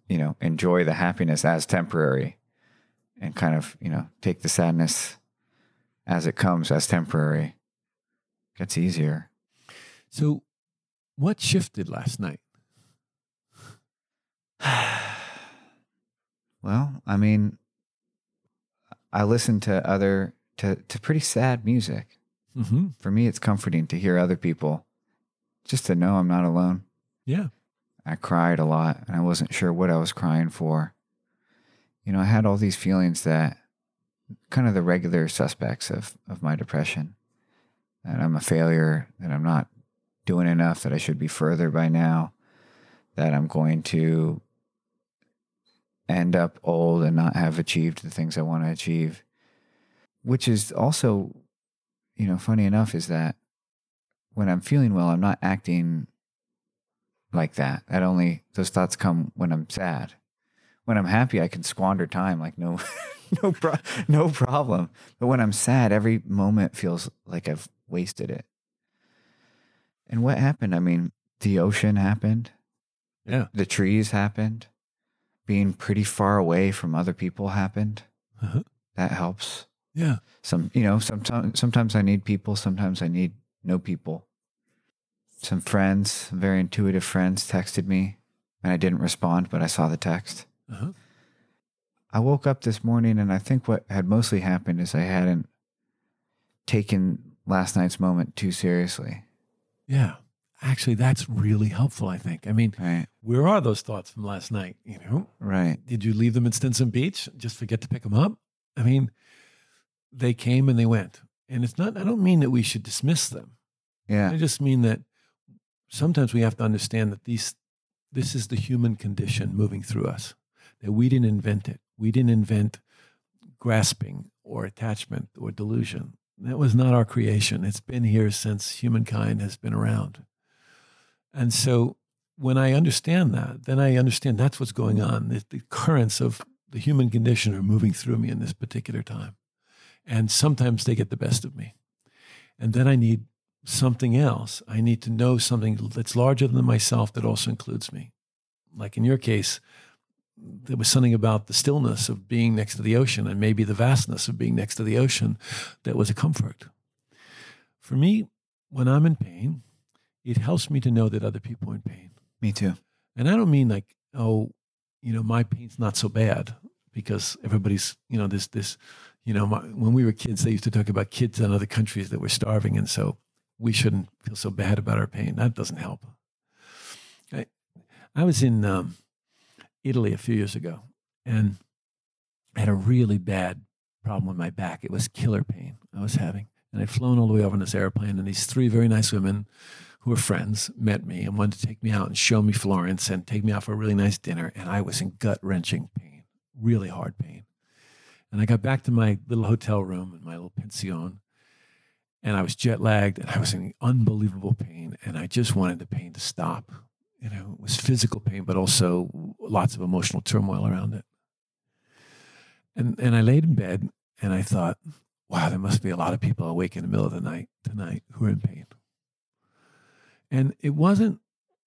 Speaker 1: you know, enjoy the happiness as temporary, and kind of you know take the sadness as it comes as temporary, gets easier.
Speaker 2: So, what shifted last night? [sighs]
Speaker 1: well, I mean, I listened to other to to pretty sad music.
Speaker 2: Mm-hmm.
Speaker 1: For me, it's comforting to hear other people, just to know I'm not alone.
Speaker 2: Yeah,
Speaker 1: I cried a lot, and I wasn't sure what I was crying for. You know, I had all these feelings that kind of the regular suspects of of my depression. That I'm a failure, that I'm not doing enough, that I should be further by now, that I'm going to end up old and not have achieved the things I want to achieve. Which is also, you know, funny enough, is that when I'm feeling well, I'm not acting like that. That only, those thoughts come when I'm sad. When I'm happy, I can squander time like no, [laughs] no, pro- no problem. But when I'm sad, every moment feels like I've wasted it. And what happened? I mean, the ocean happened.
Speaker 2: Yeah.
Speaker 1: The trees happened being pretty far away from other people happened.
Speaker 2: Uh-huh.
Speaker 1: That helps.
Speaker 2: Yeah.
Speaker 1: Some, you know, sometimes sometimes I need people, sometimes I need no people. Some friends, some very intuitive friends texted me and I didn't respond, but I saw the text.
Speaker 2: Uh-huh.
Speaker 1: I woke up this morning and I think what had mostly happened is I hadn't taken last night's moment too seriously.
Speaker 2: Yeah. Actually, that's really helpful, I think. I mean,
Speaker 1: Right.
Speaker 2: where are those thoughts from last night? You know,
Speaker 1: Right.
Speaker 2: did you leave them at Stinson Beach? Just forget to pick them up? I mean, they came and they went. And it's not, I don't mean that we should dismiss them.
Speaker 1: Yeah.
Speaker 2: I just mean that sometimes we have to understand that these, this is the human condition moving through us, that we didn't invent it. We didn't invent grasping or attachment or delusion. That was not our creation. It's been here since humankind has been around. And so when I understand that, then I understand that's what's going on. The, the currents of the human condition are moving through me in this particular time. And sometimes they get the best of me. And then I need something else. I need to know something that's larger than myself that also includes me. Like in your case, there was something about the stillness of being next to the ocean and maybe the vastness of being next to the ocean that was a comfort. For me, when I'm in pain, it helps me to know that other people are in pain.
Speaker 1: Me too.
Speaker 2: And I don't mean like, oh, you know, my pain's not so bad because everybody's, you know, this, this, you know, my, when we were kids, they used to talk about kids in other countries that were starving. And so we shouldn't feel so bad about our pain. That doesn't help. I, I was in um, Italy a few years ago and I had a really bad problem with my back. It was killer pain I was having. And I'd flown all the way over on this airplane, and these three very nice women who were friends met me and wanted to take me out and show me Florence and take me out for a really nice dinner. And I was in gut wrenching pain, really hard pain. And I got back to my little hotel room in my little pension, and I was jet lagged and I was in unbelievable pain. And I just wanted the pain to stop. You know, it was physical pain, but also lots of emotional turmoil around it. And, and I laid in bed and I thought, wow, there must be a lot of people awake in the middle of the night tonight who are in pain. And it wasn't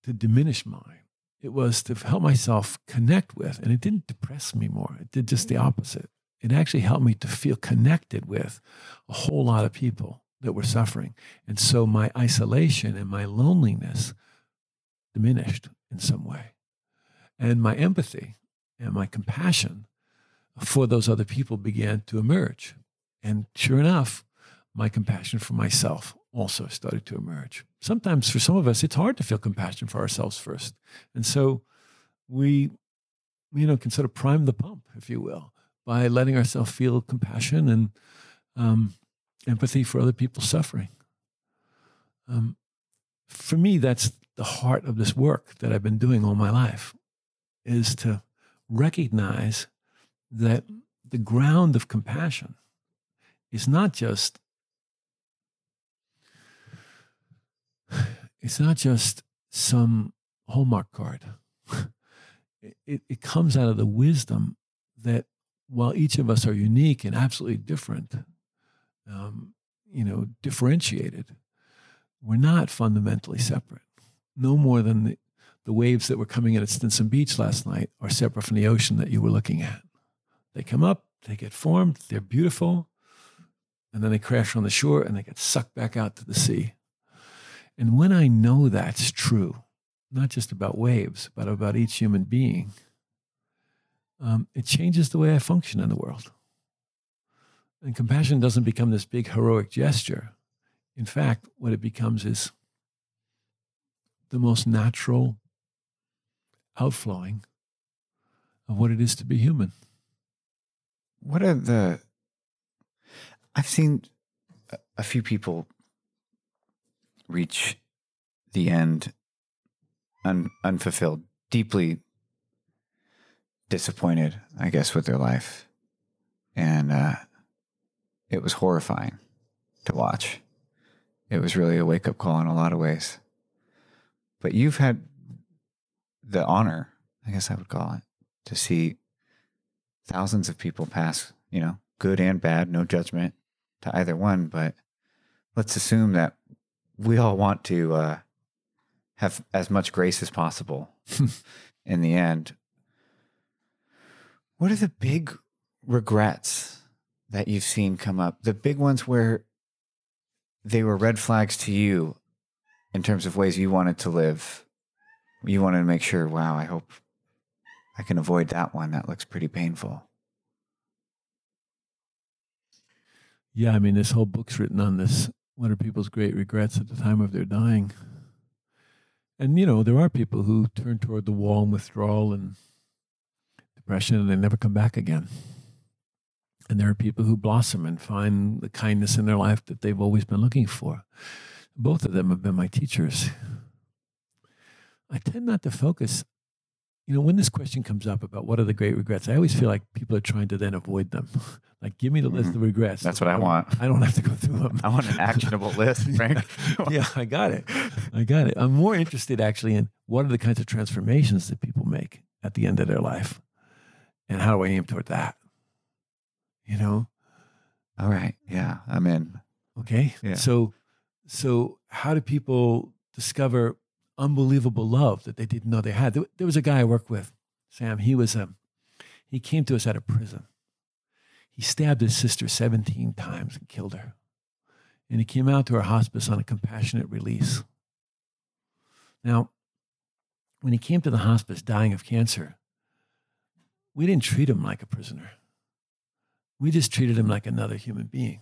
Speaker 2: to diminish mine, it was to help myself connect with. And it didn't depress me more, it did just the mm-hmm. opposite. It actually helped me to feel connected with a whole lot of people that were suffering. And so my isolation and my loneliness diminished in some way. And my empathy and my compassion for those other people began to emerge. And sure enough, my compassion for myself also started to emerge. Sometimes for some of us, it's hard to feel compassion for ourselves first. And so we, you know, can sort of prime the pump, if you will, by letting ourselves feel compassion and um, empathy for other people's suffering. Um, for me, that's the heart of this work that I've been doing all my life, is to recognize that the ground of compassion is not just it's not just some hallmark card. [laughs] It, it comes out of the wisdom that while each of us are unique and absolutely different um, you know differentiated we're not fundamentally separate no more than the, the waves that were coming in at stinson beach last night are separate from the ocean that you were looking at they come up they get formed they're beautiful and then they crash on the shore and they get sucked back out to the sea. And when I know that's true, not just about waves, but about each human being, um, it changes the way I function in the world. And compassion doesn't become this big heroic gesture. In fact, what it becomes is the most natural outflowing of what it is to be human.
Speaker 1: What are the I've seen a- few people reach the end un, unfulfilled, deeply disappointed, I guess, with their life. And uh, it was horrifying to watch. It was really a wake up call in a lot of ways. But you've had the honor, I guess I would call it, to see thousands of people pass, you know, good and bad, no judgment to either one. But let's assume that we all want to uh, have as much grace as possible [laughs] in the end. What are the big regrets that you've seen come up? The big ones where they were red flags to you in terms of ways you wanted to live. You wanted to make sure, wow, I hope I can avoid that one. That looks pretty painful.
Speaker 2: Yeah, I mean, this whole book's written on this. What are people's great regrets at the time of their dying? And, you know, there are people who turn toward the wall and withdrawal and depression and they never come back again. And there are people who blossom and find the kindness in their life that they've always been looking for. Both of them have been my teachers. I tend not to focus you know, when this question comes up about what are the great regrets, I always feel like people are trying to then avoid them. [laughs] like, give me the list mm-hmm. of regrets.
Speaker 1: That's what I, I want.
Speaker 2: I don't have to go through them. [laughs]
Speaker 1: I want an actionable list, [laughs] Frank.
Speaker 2: yeah, I got it. I got it. I'm more interested actually in what are the kinds of transformations that people make at the end of their life, and how do I aim toward that? You know.
Speaker 1: All right. Yeah, I'm in.
Speaker 2: Okay. Yeah. So, so how do people discover unbelievable love that they didn't know they had. There, was a guy I worked with, Sam. He was um, he came to us out of prison. He stabbed his sister 17 times and killed her. And he came out to our hospice on a compassionate release. Now, when he came to the hospice dying of cancer, we didn't treat him like a prisoner. We just treated him like another human being.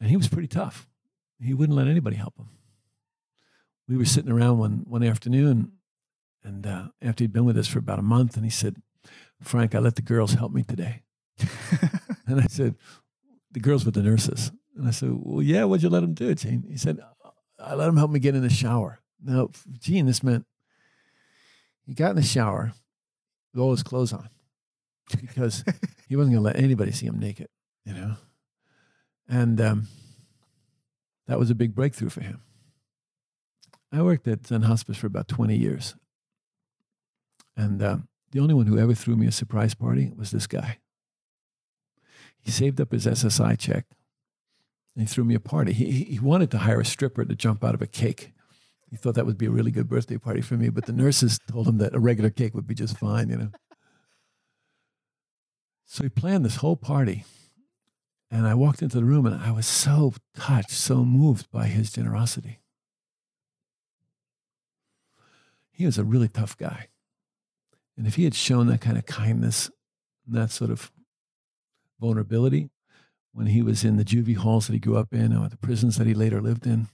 Speaker 2: And he was pretty tough. He wouldn't let anybody help him we were sitting around one one afternoon, and uh, after he'd been with us for about a month, and he said, "Frank, I let the girls help me today." [laughs] and I said, "The girls were the nurses." And I said, "Well, yeah. What'd you let them do, Gene?" He said, "I let them help me get in the shower." Now, Gene, this meant he got in the shower with all his clothes on because [laughs] he wasn't going to let anybody see him naked, you know. And um, that was a big breakthrough for him. I worked at Zen Hospice for about 20 years. And uh, the only one who ever threw me a surprise party was this guy. He saved up his SSI check and he threw me a party. He, he wanted to hire a stripper to jump out of a cake. He thought that would be a really good birthday party for me, but the nurses told him that a regular cake would be just fine, you know. So he planned this whole party. And I walked into the room and I was so touched, so moved by his generosity. he was a really tough guy. And if he had shown that kind of kindness, that sort of vulnerability when he was in the juvie halls that he grew up in or the prisons that he later lived in,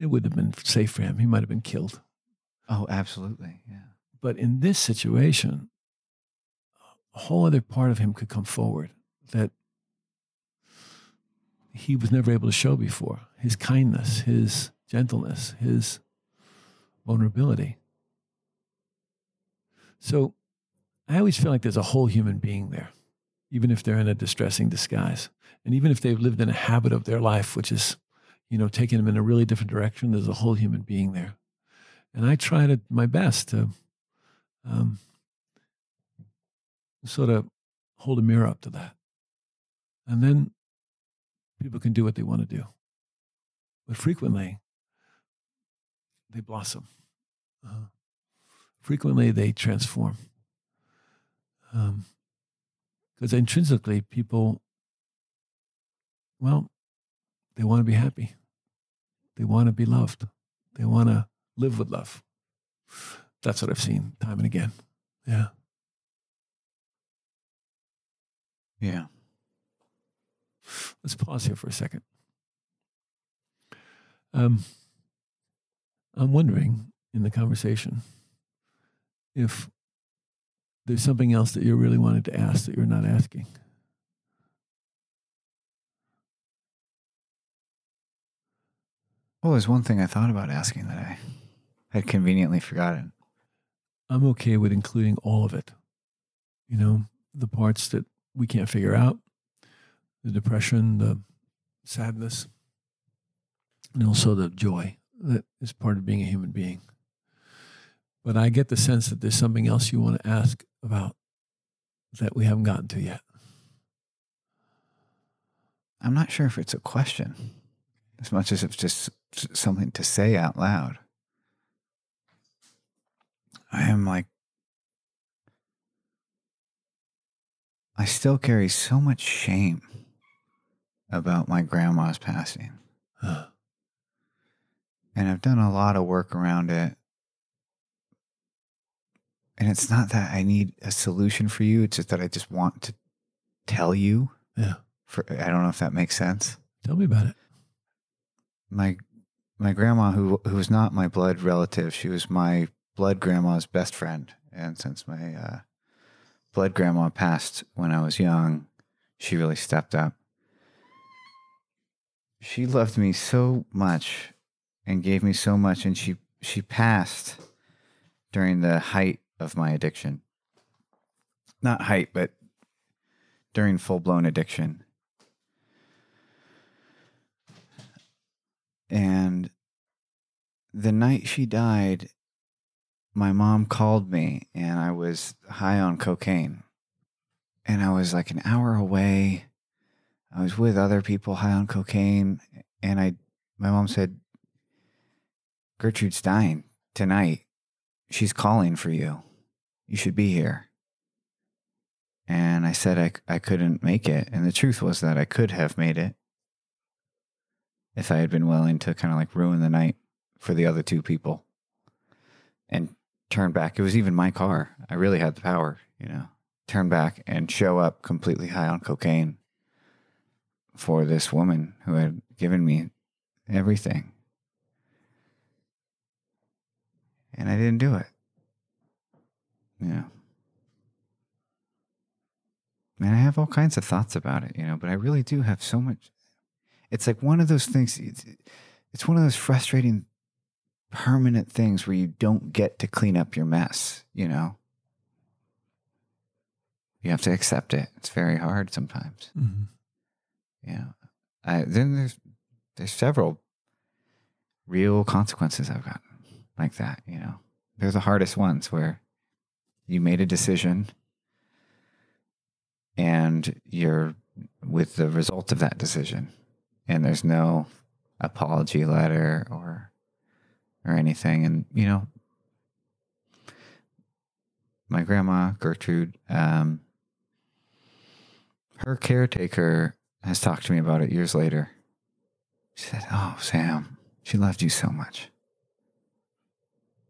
Speaker 2: it would have been safe for him. He might have been killed.
Speaker 1: Oh, absolutely. Yeah.
Speaker 2: But in this situation, a whole other part of him could come forward that he was never able to show before his kindness, his gentleness, his vulnerability. So I always feel like there's a whole human being there, even if they're in a distressing disguise. And even if they've lived in a habit of their life, which is, you know, taking them in a really different direction, there's a whole human being there. And I try to my best to um, sort of hold a mirror up to that. And then people can do what they want to do. But frequently, they blossom. Uh, frequently, they transform. Because um, intrinsically, people, well, they want to be happy. They want to be loved. They want to live with love. That's what I've seen time and again. Yeah.
Speaker 1: Yeah.
Speaker 2: Let's pause here for a second. Um, I'm wondering in the conversation if there's something else that you really wanted to ask that you're not asking.
Speaker 1: Well, there's one thing I thought about asking that I had conveniently forgotten.
Speaker 2: I'm okay with including all of it. You know, the parts that we can't figure out, the depression, the sadness, and also the joy that is part of being a human being. But I get the sense that there's something else you want to ask about that we haven't gotten to yet.
Speaker 1: I'm not sure if it's a question as much as it's just something to say out loud. I am like, I still carry so much shame about my grandma's passing. And I've done a lot of work around it. And it's not that I need a solution for you, it's just that I just want to tell you.
Speaker 2: Yeah.
Speaker 1: For I don't know if that makes sense.
Speaker 2: Tell me about it.
Speaker 1: My my grandma, who who was not my blood relative, she was my blood grandma's best friend. And since my uh, blood grandma passed when I was young, she really stepped up. She loved me so much and gave me so much, and she she passed during the height of my addiction. Not height, but during full blown addiction. And the night she died, my mom called me and I was high on cocaine. And I was like an hour away. I was with other people high on cocaine. And I, my mom said, Gertrude's dying tonight. She's calling for you. You should be here. And I said I, I couldn't make it. And the truth was that I could have made it if I had been willing to kind of like ruin the night for the other two people and turn back. It was even my car. I really had the power, you know, turn back and show up completely high on cocaine for this woman who had given me everything. And I didn't do it. Yeah. And I have all kinds of thoughts about it, you know, but I really do have so much. It's like one of those things, it's, it's one of those frustrating, permanent things where you don't get to clean up your mess, you know? You have to accept it. It's very hard sometimes.
Speaker 2: Mm-hmm.
Speaker 1: Yeah. I, then there's there's several real consequences I've gotten like that, you know. They're the hardest ones where you made a decision and you're with the result of that decision and there's no apology letter or or anything and you know my grandma gertrude um, her caretaker has talked to me about it years later she said oh sam she loved you so much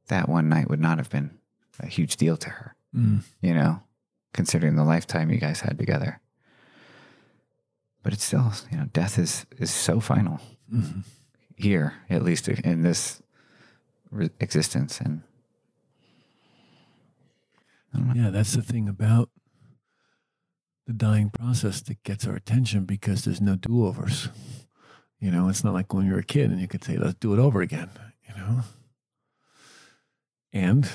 Speaker 1: that one night would not have been a huge deal to her
Speaker 2: Mm.
Speaker 1: you know considering the lifetime you guys had together. But it's still, you know, death is is so final
Speaker 2: Mm-hmm.
Speaker 1: here, at least in this re- existence. And I don't know.
Speaker 2: Yeah, that's the thing about the dying process that gets our attention because there's no do overs. You know, it's not like when you're a kid and you could say, let's do it over again, you know? And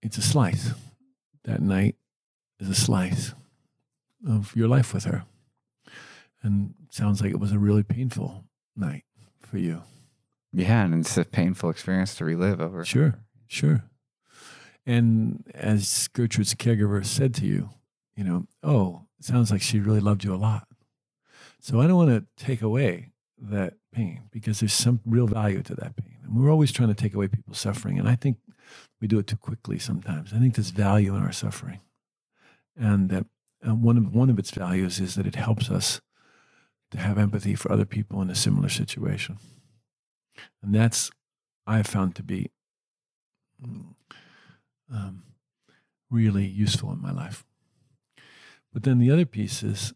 Speaker 2: it's a slice. That night is a slice of your life with her. And sounds like it was a really painful night for you.
Speaker 1: yeah, and it's a painful experience to relive over.
Speaker 2: Sure, sure. And as Gertrude's caregiver said to you, you know, oh, it sounds like she really loved you a lot. So I don't want to take away that pain because there's some real value to that pain. And we're always trying to take away people's suffering. And I think we do it too quickly sometimes. I think there's value in our suffering. And that uh, one, of, one of its values is that it helps us to have empathy for other people in a similar situation. And that's, I've found to be mm, um, really useful in my life. But then the other piece is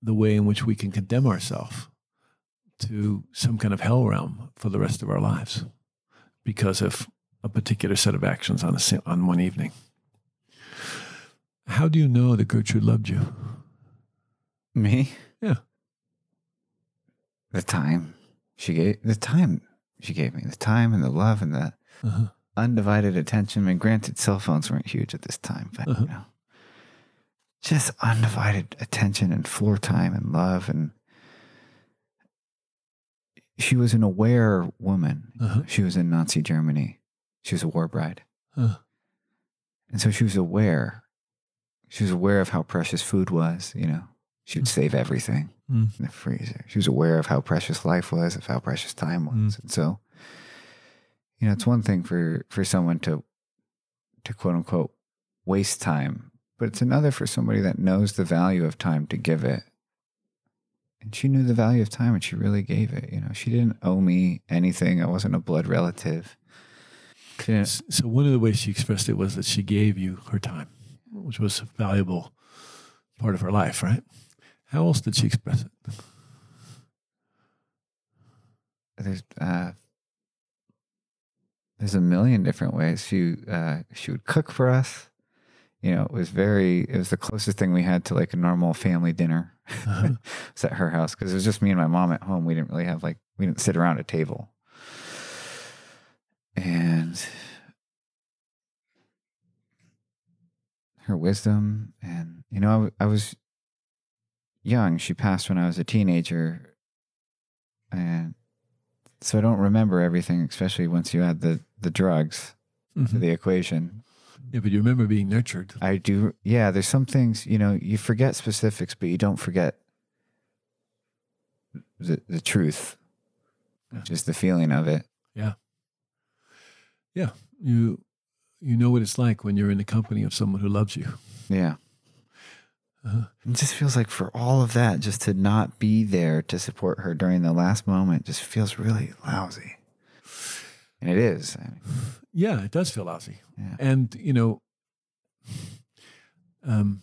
Speaker 2: the way in which we can condemn ourselves to some kind of hell realm for the rest of our lives because of a particular set of actions on a on one evening. How do you know that Gertrude loved you?
Speaker 1: Me?
Speaker 2: Yeah.
Speaker 1: The time she gave, the time she gave me, the time and the love and the
Speaker 2: Uh-huh.
Speaker 1: undivided attention. I mean, granted, cell phones weren't huge at this time, but
Speaker 2: Uh-huh.
Speaker 1: you know, just undivided attention and floor time and love. And she was an aware woman.
Speaker 2: Uh-huh.
Speaker 1: She was in Nazi Germany. She was a war bride,
Speaker 2: Uh,
Speaker 1: and so she was aware. She was aware of how precious food was. You know, she would save everything
Speaker 2: Mm.
Speaker 1: in the freezer. She was aware of how precious life was, of how precious time was, and so, you know, it's one thing for for someone to to quote unquote waste time, but it's another for somebody that knows the value of time to give it. And she knew the value of time, and she really gave it. You know, she didn't owe me anything. I wasn't a blood relative. She
Speaker 2: So one of the ways she expressed it was that she gave you her time, which was a valuable part of her life, right? How else did she express it?
Speaker 1: There's uh, there's a million different ways. She uh, she would cook for us. You know, it was very. It was the closest thing we had to like a normal family dinner.
Speaker 2: Uh-huh. [laughs]
Speaker 1: it's at her house because it was just me and my mom at home. We didn't really have like we didn't sit around a table. And her wisdom, and you know, I, I was young. She passed when I was a teenager, and so I don't remember everything, especially once you add the the drugs to
Speaker 2: Mhm.
Speaker 1: the equation.
Speaker 2: Yeah, but you remember being nurtured.
Speaker 1: I do. Yeah, there's some things you know you forget specifics, but you don't forget the the truth,
Speaker 2: Yeah.
Speaker 1: just the feeling of it. Yeah. Yeah.
Speaker 2: You you know what it's like when you're in the company of someone who loves you.
Speaker 1: Yeah,
Speaker 2: Uh-huh.
Speaker 1: it just feels like for all of that, just to not be there to support her during the last moment, just feels really lousy. And it is. I mean,
Speaker 2: Yeah, it does feel lousy.
Speaker 1: Yeah.
Speaker 2: And, you know, um,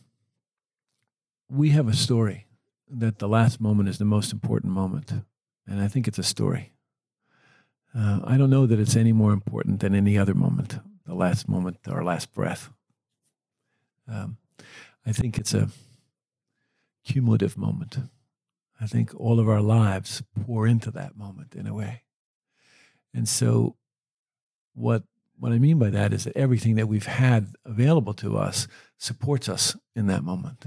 Speaker 2: we have a story that the last moment is the most important moment. And I think it's a story. Uh, I don't know that it's any more important than any other moment, the last moment, our last breath. Um, I think it's a cumulative moment. I think all of our lives pour into that moment in a way. And so, what what I mean by that is that everything that we've had available to us supports us in that moment.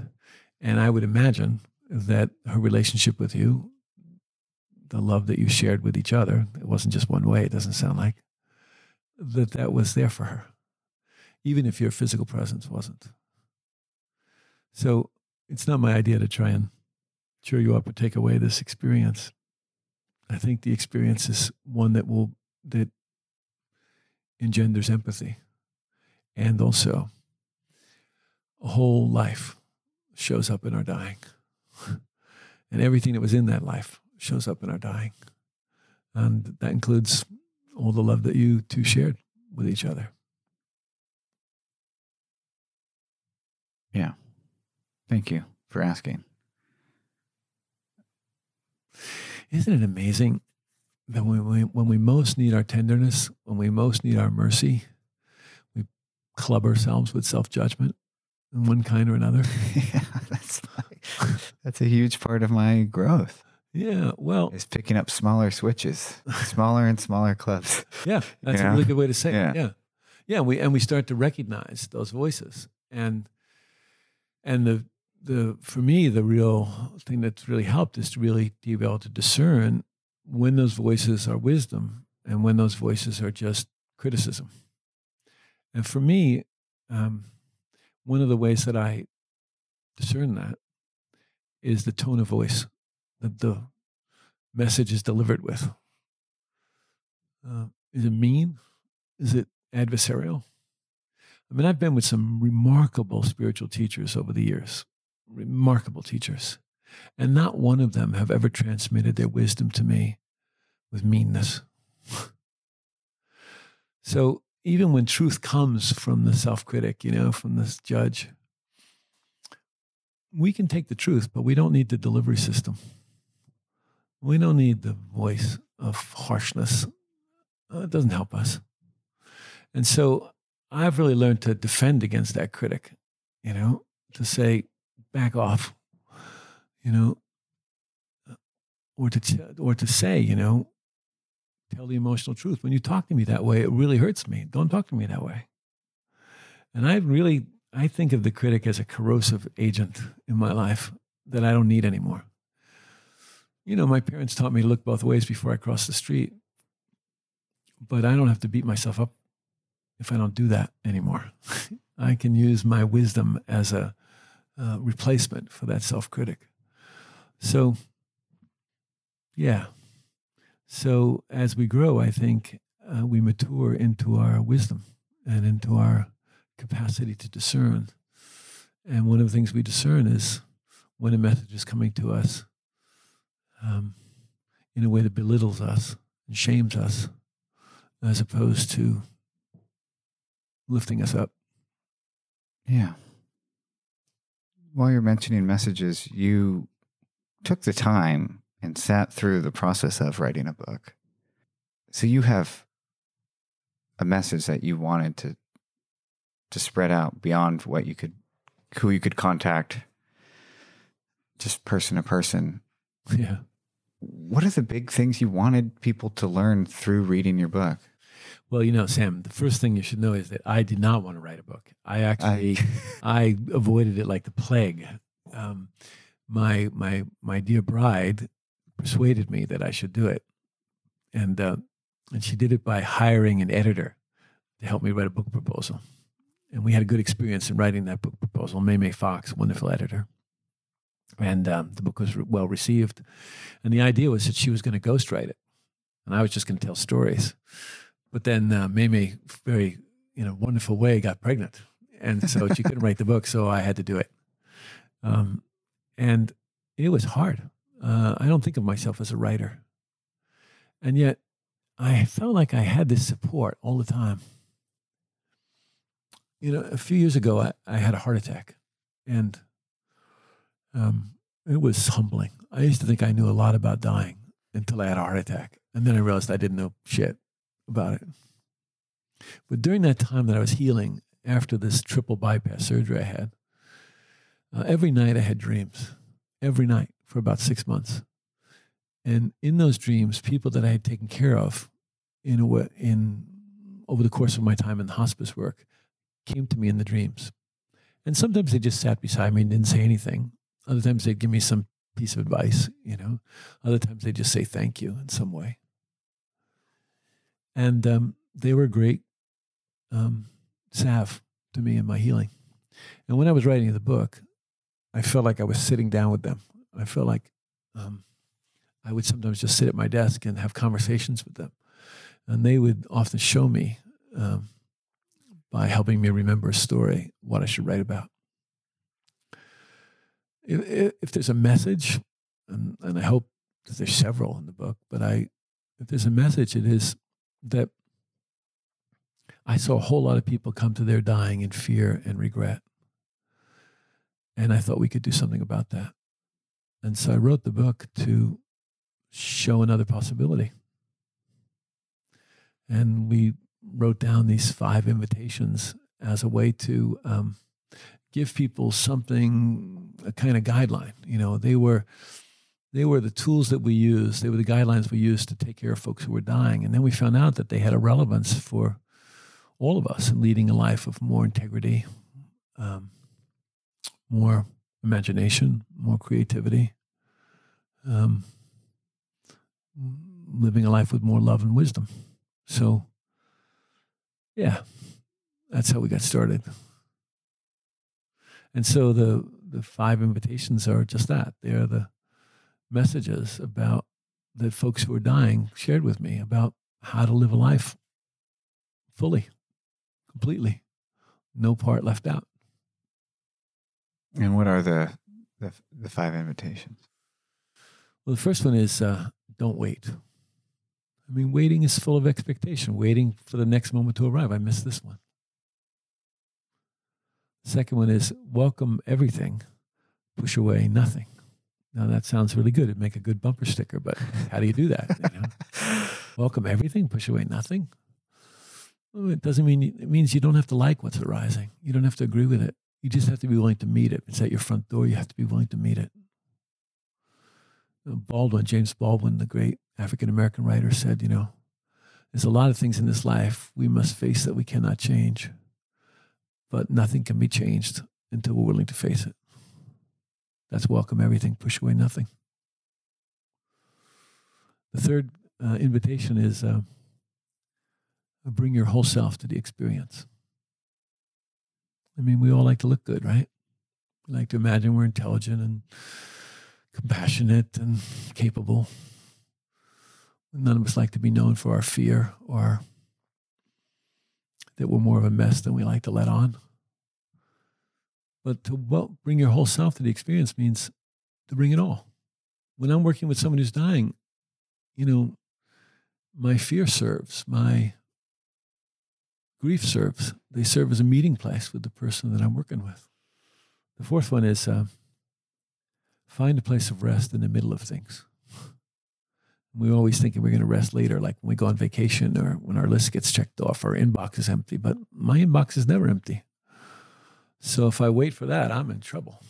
Speaker 2: And I would imagine that her relationship with you, the love that you shared with each other, it wasn't just one way, it doesn't sound like, that that was there for her, even if your physical presence wasn't. So it's not my idea to try and cheer you up or take away this experience. I think the experience is one that will, that engenders empathy. And also, a whole life shows up in our dying. [laughs] And everything that was in that life shows up in our dying. And that includes all the love that you two shared with each other. Yeah.
Speaker 1: Thank you for asking.
Speaker 2: Isn't it amazing that when we, when we most need our tenderness, when we most need our mercy, we club ourselves with self judgment in one kind or another? [laughs]
Speaker 1: yeah, that's my, that's a huge part of my growth.
Speaker 2: Yeah, well,
Speaker 1: Is picking up smaller switches, smaller and smaller clubs. [laughs]
Speaker 2: Yeah, that's a really good way to say
Speaker 1: Yeah.
Speaker 2: it. Yeah, yeah. We and we start to recognize those voices, and and the the for me the real thing that's really helped is to really be able to discern when those voices are wisdom and when those voices are just criticism. And for me, um, one of the ways that I discern that is the tone of voice that the message is delivered with. Uh, is it mean? Is it adversarial? I mean, I've been with some remarkable spiritual teachers over the years, remarkable teachers. And not one of them have ever transmitted their wisdom to me with meanness. [laughs] so even when truth comes from the self critic, you know, from this judge, we can take the truth, but we don't need the delivery system. We don't need the voice of harshness. Uh, it doesn't help us. And so I've really learned to defend against that critic, you know, to say, back off, you know, or to, or to say, you know, tell the emotional truth. When you talk to me that way, it really hurts me. Don't talk to me that way. And I really, I think of the critic as a corrosive agent in my life that I don't need anymore. You know, my parents taught me to look both ways before I cross the street, but I don't have to beat myself up if I don't do that anymore. [laughs] I can use my wisdom as a uh, replacement for that self critic. So, yeah. So as we grow, I think uh, we mature into our wisdom and into our capacity to discern. And one of the things we discern is when a message is coming to us um, in a way that belittles us and shames us, as opposed to lifting us up.
Speaker 1: Yeah. while you're mentioning messages, you took the time and sat through the process of writing a book. So you have a message that you wanted to to spread out beyond what you could who you could contact just person to person.
Speaker 2: Yeah.
Speaker 1: What are the big things you wanted people to learn through reading your book?
Speaker 2: Well, you know, Sam, the first thing you should know is that I did not want to write a book. I actually, I, [laughs] I avoided it like the plague. Um, my my my dear bride persuaded me that I should do it, and uh, and she did it by hiring an editor to help me write a book proposal. And we had a good experience in writing that book proposal. May May Fox, wonderful editor, and um, the book was well received. And the idea was that she was going to ghostwrite it, and I was just going to tell stories. But then uh, May very, you know, wonderful way, got pregnant, and so she couldn't write the book, so I had to do it. Um, and it was hard. Uh, I don't think of myself as a writer, and yet I felt like I had this support all the time. You know, a few years ago, I, I had a heart attack, and um, it was humbling. I used to think I knew a lot about dying until I had a heart attack, and then I realized I didn't know shit about it. But during that time that I was healing after this triple bypass surgery I had, uh, every night I had dreams, every night for about six months. And in those dreams, people that I had taken care of in, a way, in over the course of my time in the hospice work came to me in the dreams. And sometimes they just sat beside me and didn't say anything. Other times they'd give me some piece of advice, you know. Other times they'd just say thank you in some way and um, they were great um, salve to me in my healing. And when I was writing the book, I felt like I was sitting down with them. I felt like um, I would sometimes just sit at my desk and have conversations with them, and they would often show me um, by helping me remember a story what I should write about. If, if there's a message, and, and I hope that there's several in the book, but I, if there's a message, it is that I saw a whole lot of people come to their dying in fear and regret. And I thought we could do something about that. And so I wrote the book to show another possibility. And we wrote down these five invitations as a way to um, give people something, a kind of guideline. You know, they were they were the tools that we used. They were the guidelines we used to take care of folks who were dying. And then we found out that they had a relevance for all of us in leading a life of more integrity, um, more imagination, more creativity, um, living a life with more love and wisdom. So, yeah, that's how we got started. And so the the five invitations are just that. They are the messages about that folks who are dying shared with me about how to live a life fully, completely, no part left out.
Speaker 1: And what are the the, the five invitations?
Speaker 2: Well, the first one is uh, don't wait. I mean, waiting is full of expectation, waiting for the next moment to arrive. I missed this one. Second one is welcome everything, push away nothing. Now that sounds really good. It'd make a good bumper sticker, but how do you do that? You know? [laughs] Welcome everything, push away nothing. Well, it doesn't mean it means you don't have to like what's arising. You don't have to agree with it. You just have to be willing to meet it. It's at your front door. You have to be willing to meet it. Baldwin, James Baldwin, the great African American writer, said, you know, there's a lot of things in this life we must face that we cannot change, but nothing can be changed until we're willing to face it. That's welcome everything, push away nothing. The third uh, invitation is uh, bring your whole self to the experience. I mean, we all like to look good, right? We like to imagine we're intelligent and compassionate and capable. None of us like to be known for our fear or that we're more of a mess than we like to let on. But to well, bring your whole self to the experience means to bring it all. When I'm working with someone who's dying, you know, my fear serves, my grief serves. They serve as a meeting place with the person that I'm working with. The fourth one is uh, find a place of rest in the middle of things. [laughs] We always think we're going to rest later, like when we go on vacation or when our list gets checked off, our inbox is empty. But my inbox is never empty. So if I wait for that, I'm in trouble.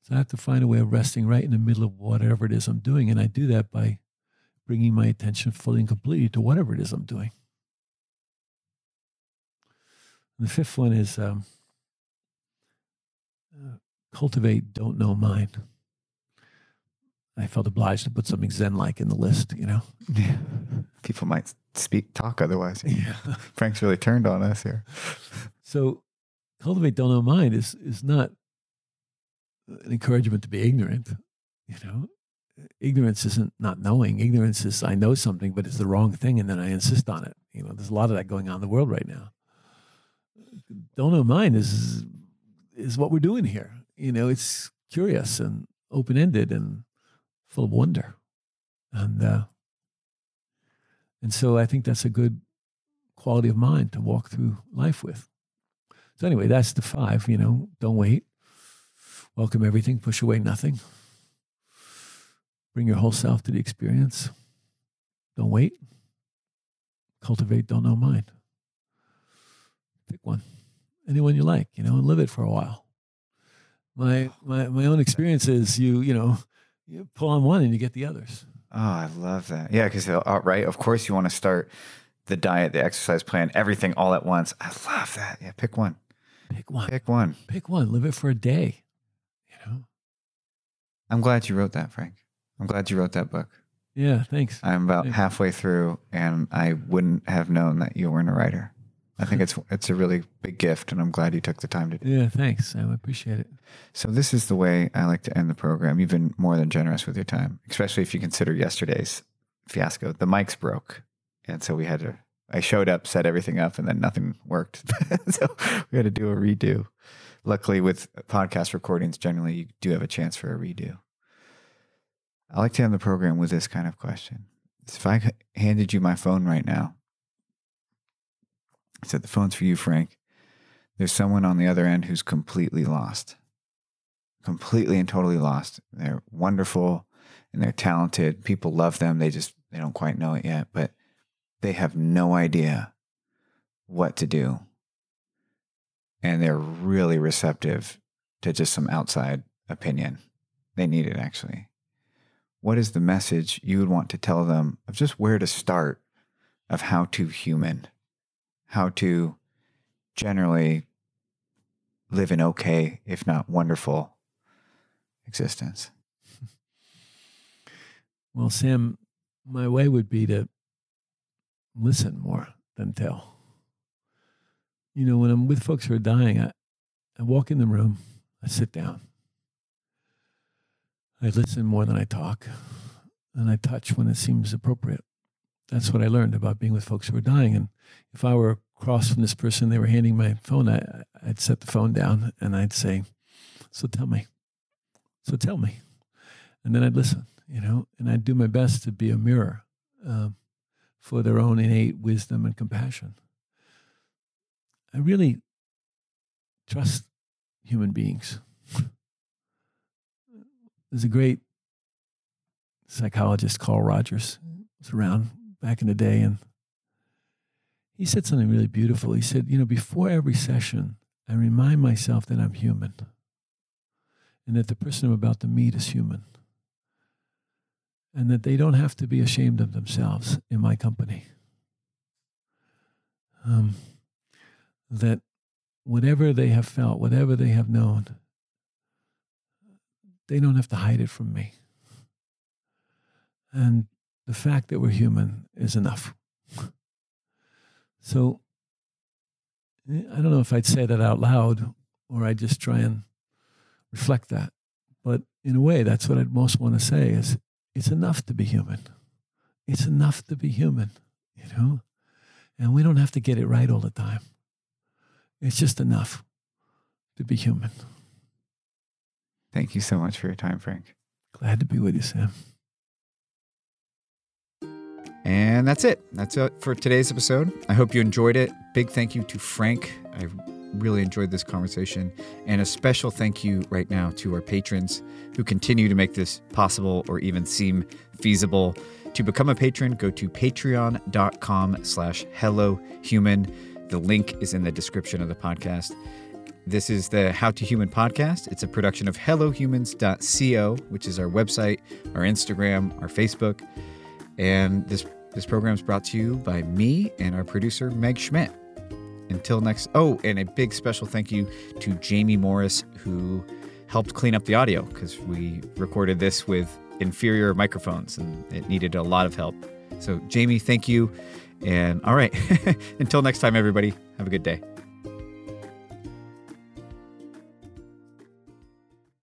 Speaker 2: So I have to find a way of resting right in the middle of whatever it is I'm doing. And I do that by bringing my attention fully and completely to whatever it is I'm doing. And the fifth one is um, uh, cultivate, don't know mind. I felt obliged to put something Zen like in the list, you know?
Speaker 1: Yeah. [laughs] People might speak, talk otherwise. [laughs]
Speaker 2: Yeah.
Speaker 1: Frank's really turned on us here.
Speaker 2: So, cultivate, don't know mind is, is not an encouragement to be ignorant, you know? Ignorance isn't not knowing. Ignorance is I know something, but it's the wrong thing, and then I insist on it. You know, there's a lot of that going on in the world right now. Don't know mind is is what we're doing here. You know, it's curious and open ended and full of wonder. And uh, and so I think that's a good quality of mind to walk through life with. So anyway, that's the five, you know, don't wait. Welcome everything, push away nothing. Bring your whole self to the experience. Don't wait. Cultivate, don't know mind. Pick one. Anyone you like, you know, and live it for a while. My my my own experience is you, you know, you pull on one and you get the others.
Speaker 1: Oh, I love that. Yeah, because uh, right, of course, you want to start the diet, the exercise plan, everything all at once. I love that. Yeah, pick one.
Speaker 2: Pick one.
Speaker 1: Pick one.
Speaker 2: Pick one. Live it for a day. You know.
Speaker 1: I'm glad you wrote that, Frank. I'm glad you wrote that book.
Speaker 2: Yeah, thanks.
Speaker 1: I'm about
Speaker 2: Thanks.
Speaker 1: halfway through, and I wouldn't have known that you weren't a writer. I think it's it's a really big gift, and I'm glad you took the time to do.
Speaker 2: Yeah, thanks. I appreciate it.
Speaker 1: So this is the way I like to end the program. You've been more than generous with your time, especially if you consider yesterday's fiasco. The mics broke, and so we had to. I showed up, set everything up, and then nothing worked. [laughs] so we had to do a redo. Luckily, with podcast recordings, generally you do have a chance for a redo. I like to end the program with this kind of question: If I handed you my phone right now, I said the phone's for you, Frank. There's someone on the other end who's completely lost completely and totally lost. They're wonderful and they're talented. People love them. They just they don't quite know it yet, but they have no idea what to do. And they're really receptive to just some outside opinion. They need it actually. What is the message you would want to tell them of just where to start of how to human, how to generally live an okay, if not wonderful, existence. [laughs]
Speaker 2: Well, Sam, my way would be to listen more than tell. You know, when I'm with folks who are dying, I, I walk in the room, I sit down, I listen more than I talk, and I touch when it seems appropriate. That's what I learned about being with folks who are dying. And if I were across from this person, they were handing my phone, I, I'd set the phone down and I'd say, So tell me. So tell me. And then I'd listen, you know, and I'd do my best to be a mirror um, for their own innate wisdom and compassion. I really trust human beings. There's a great psychologist, Carl Rogers, was around back in the day, and he said something really beautiful. He said, You know, before every session, I remind myself that I'm human and that the person I'm about to meet is human. And that they don't have to be ashamed of themselves in my company. Um, that whatever they have felt, whatever they have known, they don't have to hide it from me. And the fact that we're human is enough. So eh, I don't know if I'd say that out loud or I'd just try and reflect that. But in a way, that's what I'd most want to say is it's enough to be human. It's enough to be human, you know? And we don't have to get it right all the time. It's just enough to be human.
Speaker 1: Thank you so much for your time, Frank.
Speaker 2: Glad to be with you, Sam.
Speaker 1: And that's it. That's it for today's episode. I hope you enjoyed it. Big thank you to Frank. I really enjoyed this conversation. And a special thank you right now to our patrons who continue to make this possible or even seem feasible. To become a patron, go to patreon.com slash hellohuman. The link is in the description of the podcast. This is the How to Human podcast. It's a production of hellohumans.co, which is our website, our Instagram, our Facebook. And this this program is brought to you by me and our producer Meg Schmidt. Until next oh, and a big special thank you to Jamie Morris who helped clean up the audio because we recorded this with inferior microphones and it needed a lot of help. So Jamie, thank you. And all right, [laughs] until next time everybody, have a good day.